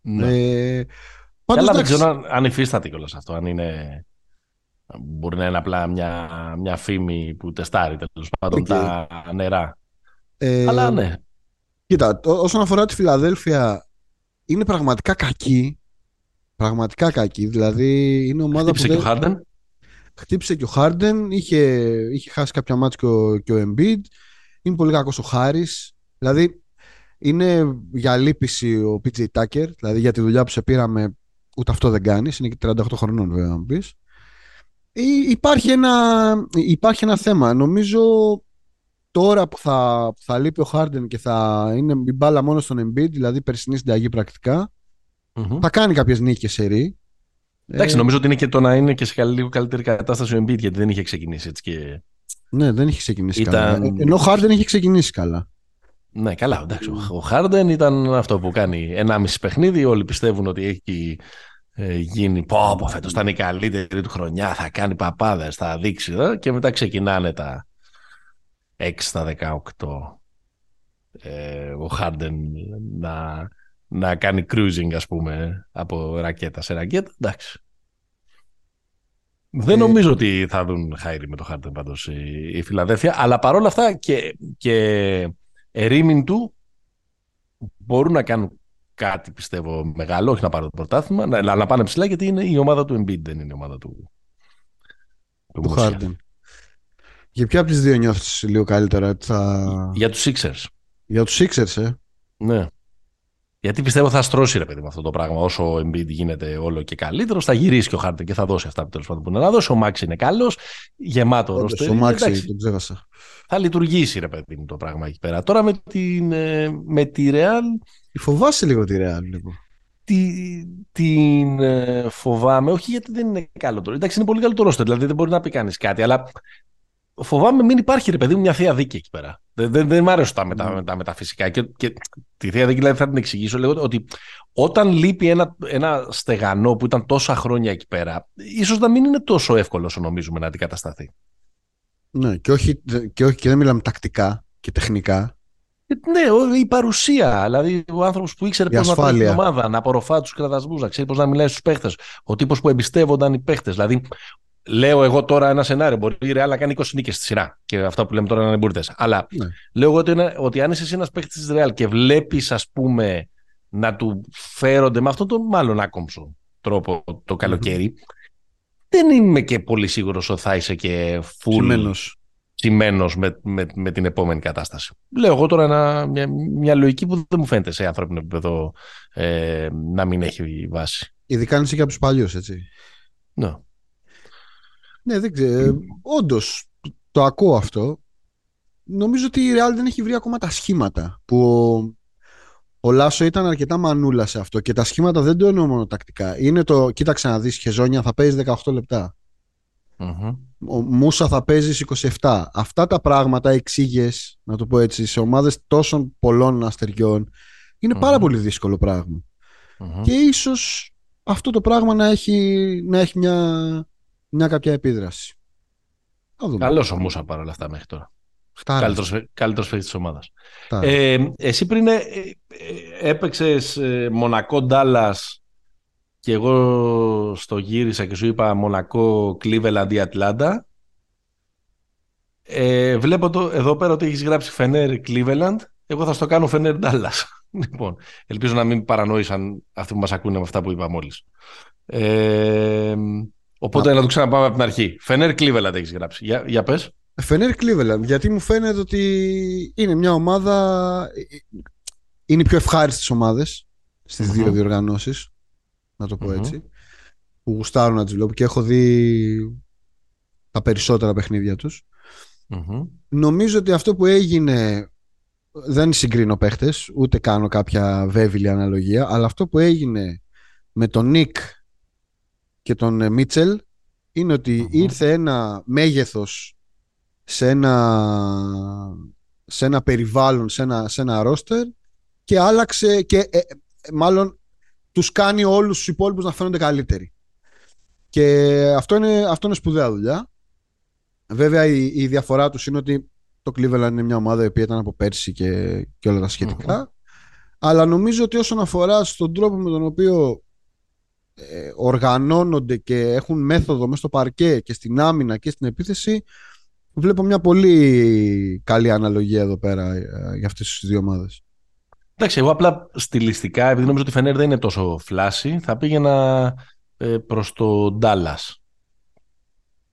Ναι. Ε, Καλά, πάντως, δεν εντάξει, ξέρω αν, αν υφίσταται κιόλας αυτό. Αν είναι. Μπορεί να είναι απλά μια, μια φήμη που τεστάρει τέλος πάντων Οκ. τα νερά. ε, Αλλά ναι. Κοίτα, ό- όσον αφορά τη Φιλαδέλφια, είναι πραγματικά κακή. Πραγματικά κακή. Δηλαδή, είναι ομάδα Χτύπησε που και ο δεν... Χάρντεν. Χτύπησε και ο Χάρντεν, είχε, είχε χάσει κάποια ματς και ο, και ο Embiid. Είναι πολύ κακός ο Χάρης. Δηλαδή, είναι για λύπηση ο PJ Tucker, δηλαδή για τη δουλειά που σε πήραμε, ούτε αυτό δεν κάνεις. Είναι και 38 χρονών, βέβαια, να μου πεις. Ή- Υπάρχει ένα, υπάρχει ένα θέμα. Νομίζω τώρα που θα, που θα λείπει ο Χάρντεν και θα είναι η μπάλα μόνο στον Embiid, δηλαδή περσινή συνταγή πρακτικά, Μμμ. θα κάνει κάποιες νίκες σε ρί. Εντάξει, Ε, νομίζω ότι είναι και το να είναι και σε καλή- λίγο καλύτερη κατάσταση ο Embiid γιατί δεν είχε ξεκινήσει έτσι και. Ναι, δεν είχε ξεκινήσει Ήταν- καλά. Ε, Ενώ ο Χάρντεν είχε ξεκινήσει καλά. Ναι, καλά. Εντάξει, ο- ο Χάρντεν ήταν αυτό που κάνει 1,5 παιχνίδι. Όλοι πιστεύουν ότι έχει ε, γίνει. Πω, πω, φέτος θα είναι η καλύτερη του χρονιά. Θα κάνει παπάδες, θα δείξει. ε, και μετά ξεκινάνε τα 6 στα 18. Ε, ο Χάρντεν να, να κάνει cruising, ας πούμε, από ρακέτα σε ρακέτα. Εντάξει. Δεν Ε, νομίζω ότι θα δουν χάιρι με το Χάρντεν πάντως η, η Φιλαδέλφια, αλλά παρόλα αυτά και, και ερήμην του μπορούν να κάνουν κάτι πιστεύω μεγάλο, όχι να πάρουν το πρωτάθλημα, να, αλλά να πάνε ψηλά γιατί είναι η ομάδα του Embiid, δεν είναι η ομάδα του, του, του Μουσιά. Χάρντεν. Για ποια από τις δύο νιώθεις λίγο καλύτερα ότι θα... Για τους Sixers. Για τους Sixers, ε. Ναι. Γιατί πιστεύω θα στρώσει ρε παιδί με αυτό το πράγμα. Όσο ο Embiid γίνεται όλο και καλύτερο, θα γυρίσει και ο Χάρντεν και θα δώσει αυτά που τέλος πάντων που είναι να δώσει. Ο Μάξ είναι καλός, γεμάτο Όντως, ρόστερ. ο Μάξι Εντάξει, τον ξέχασα. θα λειτουργήσει ρε παιδί μου το πράγμα εκεί πέρα. Τώρα με, την, ε, με τη Real Φοβάσαι λίγο τη Real, λοιπόν. την ε, φοβάμαι, όχι γιατί δεν είναι καλό τώρα. Εντάξει, είναι πολύ καλό το ρόστερ, δηλαδή δεν μπορεί να πει κανείς κάτι, αλλά φοβάμαι μην υπάρχει ρε παιδί μου μια θεία δίκη εκεί πέρα. Δεν, δεν, δεν μ' αρέσουν τα, μετα, τα μεταφυσικά. Και, και τη θεία δίκη δηλαδή θα την εξηγήσω λέγοντα ότι όταν λείπει ένα, ένα στεγανό που ήταν τόσα χρόνια εκεί πέρα, ίσως να μην είναι τόσο εύκολο όσο νομίζουμε να αντικατασταθεί. Ναι, και όχι, και όχι και δεν μιλάμε τακτικά και τεχνικά. Ναι, η παρουσία. Δηλαδή, ο άνθρωπος που ήξερε πώς να τρέχει την ομάδα, να απορροφά τους κραδασμούς, να ξέρει πώς να μιλάει στους παίχτες. Ο τύπος που εμπιστεύονταν οι παίχτες. Δηλαδή, λέω εγώ τώρα ένα σενάριο. Μπορεί η Real να κάνει 20 νίκες στη σειρά. Και αυτά που λέμε τώρα να είναι μπουρδες. Αλλά ναι. λέω εγώ ότι, είναι, ότι αν είσαι ένας παίχτη της Real και βλέπεις, ας πούμε, να του φέρονται με αυτόν τον μάλλον άκομψο τρόπο το καλοκαιρι δεν είμαι και πολύ σίγουρος ότι θα είσαι και full τσιμένος με, με, με, την επόμενη κατάσταση. Λέω εγώ τώρα ένα, μια, μια λογική που δεν μου φαίνεται σε ανθρώπινο επίπεδο ε, να μην έχει βάση. Ειδικά αν είσαι και από τους παλιούς, έτσι. Ναι. Ναι, δεν ξέρω. Όντως, το ακούω αυτό. Νομίζω ότι η Real δεν έχει βρει ακόμα τα σχήματα που ο Λάσο ήταν αρκετά μανούλα σε αυτό και τα σχήματα δεν το εννοώ μόνο τακτικά. Είναι το, κοίταξε να δεις, Χεζόνια θα παίζεις 18 λεπτά. Ο Μούσα θα παίζεις 27. Αυτά τα πράγματα εξήγες, να το πω έτσι, σε ομάδες τόσων πολλών αστεριών είναι πάρα πολύ δύσκολο πράγμα. Και ίσως αυτό το πράγμα να έχει, να έχει μια, μια κάποια επίδραση. Καλός ο Μούσα παρόλα αυτά μέχρι τώρα. Καλύτερος παίκτης της ομάδας. Ε, εσύ πριν ε, ε, έπαιξες Μονακό Ντάλλας και εγώ στο γύρισα και σου είπα Μονακό Cleveland ή Ατλάντα. Ε, βλέπω το, εδώ πέρα ότι έχεις γράψει Φενέρ Cleveland. Εγώ θα στο κάνω Φενέρ Ντάλλας. Λοιπόν, ελπίζω να μην παρανοήσαν αυτοί που μας ακούνε με αυτά που είπα μόλις. Ε, οπότε να, να το ξαναπάμε από την αρχή. Φενέρ Cleveland έχεις γράψει. Για, για πες. Φενέρ Cleveland, γιατί μου φαίνεται ότι είναι μια ομάδα. Είναι οι πιο ευχάριστες ομάδες στις δύο διοργανώσεις. Να το πω έτσι. Που γουστάρουν να τι βλέπω και έχω δει τα περισσότερα παιχνίδια τους. Νομίζω ότι αυτό που έγινε. Δεν συγκρίνω παίχτες, ούτε κάνω κάποια βέβηλη αναλογία, αλλά αυτό που έγινε με τον Νικ και τον Μίτσελ είναι ότι ήρθε ένα μέγεθος σε ένα, σε ένα περιβάλλον, σε ένα, σε ένα ρόστερ και άλλαξε και ε, μάλλον τους κάνει όλους τους υπόλοιπους να φαίνονται καλύτεροι. Και αυτό είναι, αυτό είναι σπουδαία δουλειά. Βέβαια η, η διαφορά τους είναι ότι το Cleveland είναι μια ομάδα η οποία ήταν από πέρσι και, και όλα τα σχετικα Αλλά νομίζω ότι όσον αφορά στον τρόπο με τον οποίο ε, οργανώνονται και έχουν μέθοδο μέσα στο παρκέ και στην άμυνα και στην επίθεση Βλέπω μια πολύ καλή αναλογία εδώ πέρα ε, για αυτές τις δύο ομάδες. Εντάξει, εγώ απλά στιλιστικά, επειδή νομίζω ότι η Φενέρ δεν είναι τόσο φλάση, θα πήγαινα ε, προς το Dallas.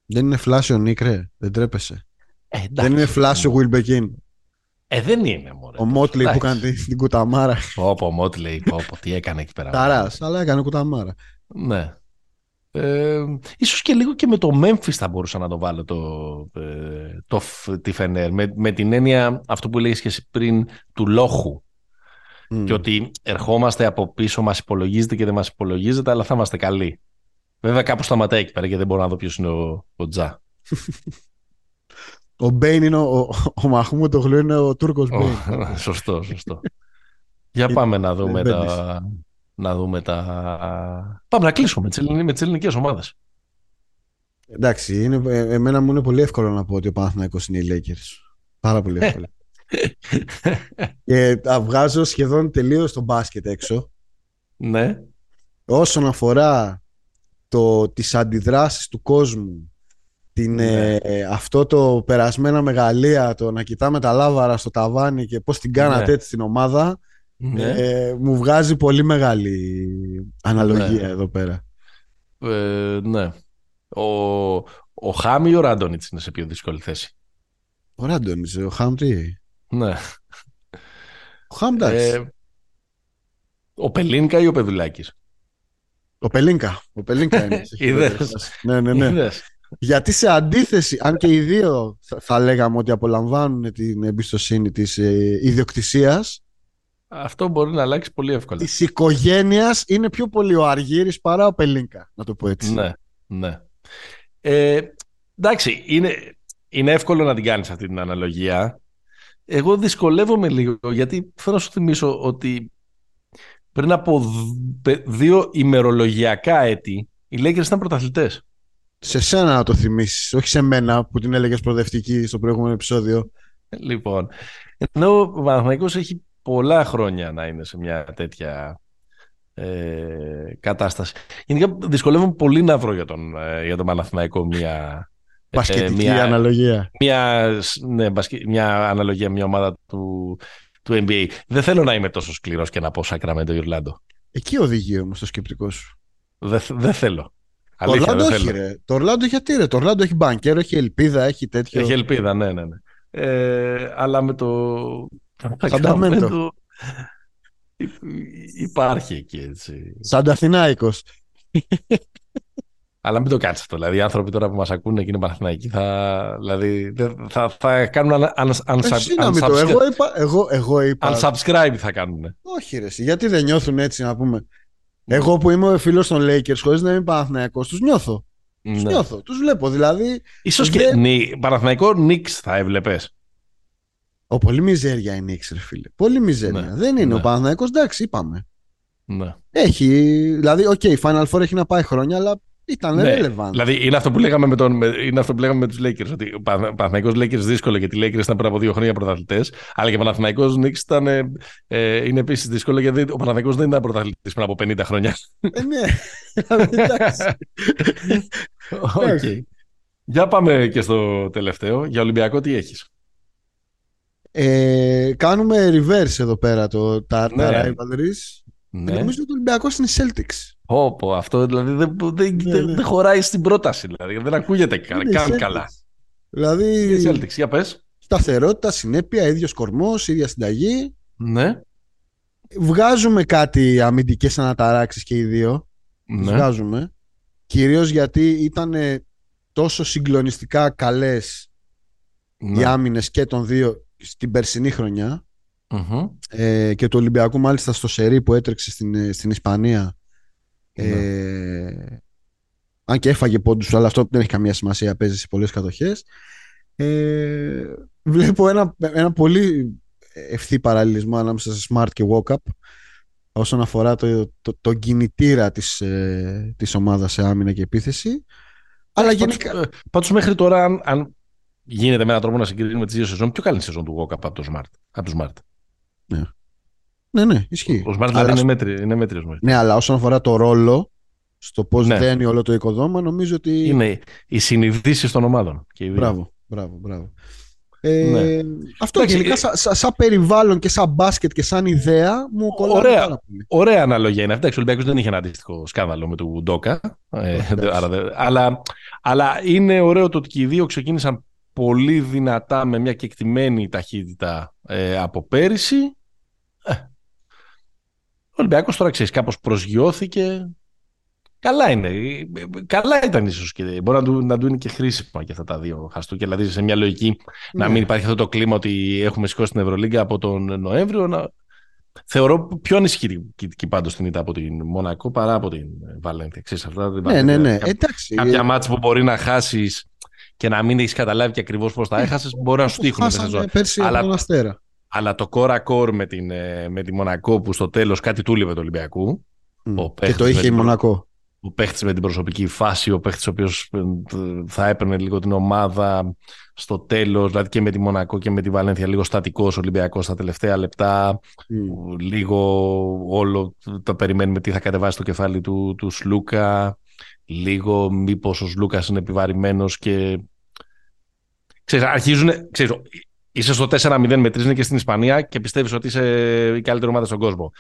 Δεν είναι φλάση ο Νίκρε, δεν τρέπεσαι. Ε, δεν είναι φλάση ο Wilbekin. Ε, δεν είναι, μωρέ. Ο Μότλεϊ που κάνει την κουταμάρα. Όπω, ο Μότλεϊ, τι έκανε εκεί πέρα. Ταράς, αλλά έκανε κουταμάρα. Ναι. Ε, ίσως και λίγο και με το Memphis θα μπορούσα να το βάλω το, ε, το, τη Φενέρ. Με, με την έννοια αυτό που λέγεις και εσύ πριν του λόχου και ότι ερχόμαστε από πίσω μας υπολογίζεται και δεν μας υπολογίζεται αλλά θα είμαστε καλοί. Βέβαια κάπου σταματάει εκεί πέρα και δεν μπορώ να δω ποιος είναι ο, ο Τζα. Ο Μπέιν είναι ο, ο, ο Μαχμού το γλου είναι ο Τούρκος Μπέιν. σωστό σωστό. Για πάμε να δούμε τα, να δούμε τα. Πάμε να κλείσουμε με τι ελληνικές ομάδες. Εντάξει, είναι, ε, εμένα μου είναι πολύ εύκολο να πω ότι ο Παναθηναϊκός είναι οι Lakers. Πάρα πολύ εύκολο. και τα βγάζω σχεδόν τελείως το μπάσκετ έξω. Ναι. Όσον αφορά το, τις αντιδράσεις του κόσμου την, ναι. ε, αυτό το περασμένα μεγαλεία το να κοιτάμε τα λάβαρα στο ταβάνι και πώς την κάνατε ναι. έτσι στην ομάδα ναι. Ε, μου βγάζει πολύ μεγάλη αναλογία ναι. εδώ πέρα. Ε, ναι. Ο, ο Χάμ ή ο Ράντονιτς είναι σε πιο δύσκολη θέση. Ο Ράντονιτς, ο Χάμ τι; Ναι. Ο Χάμ ε, ο Πελίνκα ή ο Πεδουλάκης. Ο Πελίνκα. Ο Πελίνκα είναι. ναι, ναι, ναι. Γιατί σε αντίθεση, αν και οι δύο θα, λέγαμε ότι απολαμβάνουν την εμπιστοσύνη της ε, ιδιοκτησίας, Αυτό μπορεί να αλλάξει πολύ εύκολα. Της οικογένειας είναι πιο πολύ ο Αργύρης παρά ο Πελίνκα, να το πω έτσι. Ναι, ναι. Ε, εντάξει, είναι, είναι εύκολο να την κάνεις αυτή την αναλογία. Εγώ δυσκολεύομαι λίγο, γιατί θέλω να σου θυμίσω ότι πριν από δύο ημερολογιακά έτη οι Lakers ήταν πρωταθλητές. Σε σένα να το θυμίσεις, όχι σε μένα που την έλεγες προοδευτική στο προηγούμενο επεισόδιο. Λοιπόν, ενώ ο Παναθηναϊκός έχει πολλά χρόνια να είναι σε μια τέτοια ε, κατάσταση. Γενικά δυσκολεύομαι πολύ να βρω για τον, ε, για τον Παναθηναϊκό μια... Πασχετική ε, μια, αναλογία. Μια, ναι, μια αναλογία, μια ομάδα του, του NBA. Δεν θέλω να είμαι τόσο σκληρός και να πω Σακραμέντο Ιρλάντο. Εκεί οδηγεί όμως το σκεπτικό σου. Δεν δε θέλω. Το Ορλάντο όχι ρε. Το Ορλάντο γιατί ρε. Το Ορλάντο έχει μπανκέρο, έχει ελπίδα, έχει τέτοιο. Έχει ελπίδα, ναι, ναι. ναι. Ε, αλλά με το Σανταμέντο. Υπάρχει εκεί έτσι. Σαν Αθηνάικος. Αλλά μην το κάνεις αυτό. Δηλαδή, οι άνθρωποι τώρα που μας ακούνε και είναι Παναθηναϊκοί θα, δηλαδή, θα, θα κάνουν unsubscribe. Εγώ είπα, εγώ, εγώ είπα. Unsubscribe θα κάνουν. Όχι, ρε. Γιατί δεν νιώθουν έτσι, να πούμε. Εγώ που είμαι φίλος των Lakers, χωρίς να είμαι Παναθηναϊκός, τους νιώθω. Ναι. Τους νιώθω. Τους βλέπω. Δηλαδή. σω και δεν... Παναθηναϊκό Νίξ θα έβλεπες. Ο πολύ μιζέρια είναι η φίλε. Πολύ μιζέρια. Ναι, δεν είναι. Ναι. Ο Παναθηναϊκός, εντάξει, είπαμε. Ναι. Έχει. Δηλαδή, OK, okay, Final Four έχει να πάει χρόνια, αλλά ήταν ναι. relevant. Δηλαδή, είναι αυτό που λέγαμε με, τον, είναι αυτό που λέγαμε με τους Lakers. Ότι ο Παναθηναϊκός Lakers δύσκολο γιατί οι Lakers ήταν πριν από δύο χρόνια πρωταθλητές. Αλλά και ο Παναθηναϊκός Knicks ήταν, ε, ε είναι επίσης δύσκολο γιατί ο Παναθηναϊκός δεν ήταν πρωταθλητής πριν από 50 χρόνια. Ε, ναι. εντάξει. okay. Για πάμε και στο τελευταίο. Για Ολυμπιακό, τι έχεις; Ε, κάνουμε reverse εδώ πέρα το, τα, ναι. τα rivalries. Ναι. Νομίζω ότι ο Ολυμπιακός είναι Celtics. Πω, αυτό δηλαδή δεν, δεν, ναι, δεν, ναι. χωράει στην πρόταση. Δηλαδή, δεν ακούγεται καν καλά. Δηλαδή. Celtics, για πες. Σταθερότητα, συνέπεια, ίδιος κορμός, ίδια συνταγή. Ναι. Βγάζουμε κάτι αμυντικές αναταράξεις και οι δύο. Ναι. Βγάζουμε. Κυρίως γιατί ήταν τόσο συγκλονιστικά καλές ναι. οι άμυνες και των δύο στην περσινή ε, και του Ολυμπιακού μάλιστα στο σερί που έτρεξε στην, ε, στην Ισπανία ε, ναι. αν και έφαγε πόντους αλλά αυτό δεν έχει καμία σημασία παίζει σε πολλές κατοχές. Ε, βλέπω ένα, ένα πολύ ευθύ παραλληλισμό ανάμεσα σε Smart και Walk Up όσον αφορά το, το, το κινητήρα της, ε, της ομάδας σε άμυνα και επίθεση. Αλλά γενικά... Πάντως μέχρι τώρα αν, αν γίνεται με έναν τρόπο να συγκρίνουμε τις δύο σεζόν. Πιο καλή σεζόν του Walkup από το Smart. Από το Smart. Ναι. Ναι, ναι, ισχύει. Ο Smart δηλαδή είναι, μέτρη, είναι μέτριος. Ναι, αλλά όσον αφορά το ρόλο, στο πώς ναι. δένει όλο το οικοδόμα, νομίζω ότι. Είναι οι συνειδήσεις των ομάδων. Και μπράβο, μπράβο, μπράβο. Ε, ναι. Αυτό Εντάξει, γενικά σαν σα, σα περιβάλλον και σαν μπάσκετ και σαν ιδέα μου κολλάει ωραία, πάρα πολύ. Ωραία αναλογία είναι αυτή. Ο Ολυμπιακός δεν είχε ένα αντίστοιχο σκάνδαλο με τον Ντόκα. Ε, αλλά, αλλά είναι ωραίο το ότι και οι δύο ξεκίνησαν πολύ δυνατά με μια κεκτημένη ταχύτητα ε, από πέρυσι. Ε, ο Ολυμπιακός τώρα ξέρεις κάπως προσγειώθηκε. Καλά είναι. Καλά ήταν ίσως και μπορεί να του, να του είναι και χρήσιμα και αυτά τα δύο χαστούκια. Δηλαδή σε μια λογική να ναι. μην υπάρχει αυτό το κλίμα ότι έχουμε σηκώσει την Ευρωλίγκα από τον Νοέμβριο. Να... Θεωρώ πιο ανησυχητική πάντως την ήττα από την Μονακό παρά από την Βαλένθια. Ξέρεις, αυτά, ναι, ναι, ναι. Εντάξει. Κάποια ε... μάτς που μπορεί να χάσεις και να μην έχεις καταλάβει και ακριβώς πώς τα έχασες, μπορεί να σου τύχουν μέσα ζωή. Αλλά, αλλά το κόρα κόρ με, την, ε, με τη Μονακό που στο τέλος κάτι του του Ολυμπιακού. Mm. και το είχε η Μονακό. Ο παίχτης με την προσωπική φάση, ο παίχτης ο οποίος ε, θα έπαιρνε λίγο την ομάδα στο τέλος, δηλαδή και με τη Μονακό και με τη Βαλένθια, λίγο στατικός Ολυμπιακός στα τελευταία λεπτά. Mm. Λίγο όλο το περιμένουμε τι θα κατεβάσει το κεφάλι του, του Σλούκα. Λίγο μήπως ο Σλούκας είναι επιβαρημένος και Ξέρεις, αρχίζουν, ξέρεις, είσαι στο 4-0 με τρεις και στην Ισπανία και πιστεύεις ότι είσαι η καλύτερη ομάδα στον κόσμο.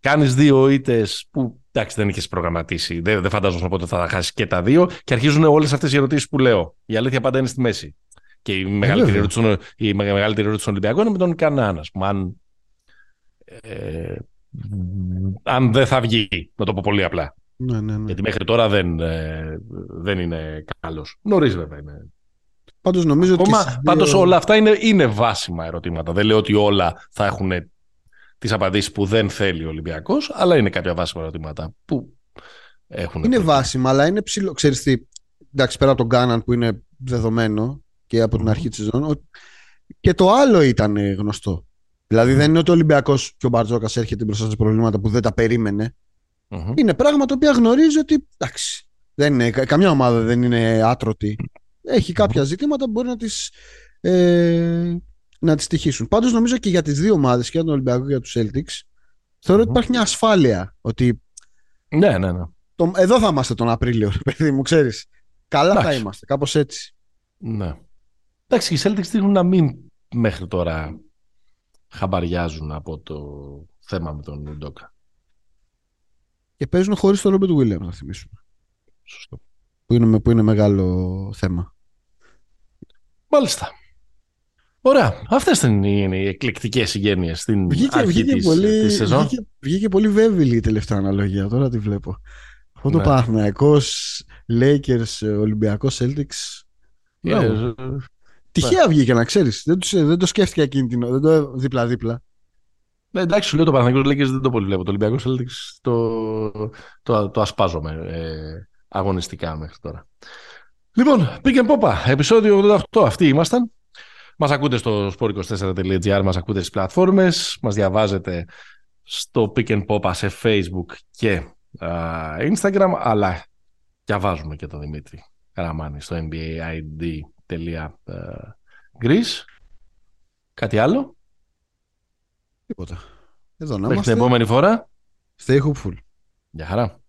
Κάνεις δύο ήττες που εντάξει, δεν είχες προγραμματίσει. Δεν, δεν φαντάζομαι πότε θα χάσεις και τα δύο. Και αρχίζουν όλες αυτές οι ερωτήσεις που λέω. Η αλήθεια πάντα είναι στη μέση. Και η μεγαλύτερη, ε, ερώτηση, η μεγαλύτερη ερώτηση των Ολυμπιακών είναι με τον Κανάνας. Αν, ε, αν δεν θα βγει, να το πω πολύ απλά. Ναι, ναι, ναι. Γιατί μέχρι τώρα δεν, ε, δεν είναι καλός. Νωρίς βέβαια είναι Πάντως νομίζω Ακόμα, ότι... Πάντως όλα αυτά είναι, είναι βάσιμα ερωτήματα. Δεν λέω ότι όλα θα έχουν τις απαντήσεις που δεν θέλει ο Ολυμπιακός, αλλά είναι κάποια βάσιμα ερωτήματα που έχουν. Είναι βάσιμα, αλλά είναι ψηλό. Ξέρεις τι, εντάξει, πέρα από τον Κάναν που είναι δεδομένο και από την αρχή της σεζόν, και το άλλο ήταν γνωστό. Δηλαδή δεν είναι ότι ο Ολυμπιακός και ο Μπαρτζόκας έρχεται μπροστά σε προβλήματα που δεν τα περιμενε Είναι πράγματα τα οποία γνωρίζει ότι εντάξει, δεν είναι, καμιά ομάδα δεν είναι άτρωτη. Έχει κάποια ζητήματα που μπορεί να τις, ε, να τις τυχήσουν. Πάντως νομίζω και για τις δύο ομάδες, και για τον Ολυμπιακό και για τους Celtics, θεωρώ ότι υπάρχει μια ασφάλεια. Ότι ναι, ναι, ναι. Το, εδώ θα είμαστε τον Απρίλιο, παιδί μου, ξέρεις. Καλά θα είμαστε, κάπως έτσι. Ναι. Εντάξει, οι Celtics δείχνουν να μην μέχρι τώρα χαμπαριάζουν από το θέμα με τον Ντόκα. Και παίζουν χωρίς τον Ρόμπερτ Βίλιαμ, να θυμίσουμε. Σωστό. Που είναι, που είναι μεγάλο θέμα. Μάλιστα. Ωραία. Αυτές είναι οι εκλεκτικές συγγένειες στην βγήκε, αρχή βγήκε της, πολύ, της σεζόν. Βγήκε, βγήκε πολύ βέβαιη η τελευταία αναλογία. Τώρα τη βλέπω. Αυτό το ναι. Παναθηναϊκός, Lakers, Ολυμπιακός, Celtics. Yeah. Τυχαία yeah. βγήκε να ξέρεις. Δεν, δεν, το σκέφτηκα εκείνη την δεν το δίπλα-δίπλα. Ναι, εντάξει, σου λέω το Παναθηναϊκός Lakers δεν το πολύ βλέπω. Το Ολυμπιακός Celtics το, το, το ασπάζομαι ε, αγωνιστικά μέχρι τώρα. Λοιπόν, πήγαινε πόπα, επεισόδιο 88. Αυτοί ήμασταν. Μας ακούτε στο sport24.gr, μας ακούτε στις πλατφόρμες, μας διαβάζετε στο Pick and Popa σε Facebook και Instagram, αλλά διαβάζουμε και τον Δημήτρη Καραμάνη στο nbaid.greece. Κάτι άλλο; Τίποτα. Εδώ να Μέχρι την επόμενη φορά. Stay hopeful. Γεια χαρά.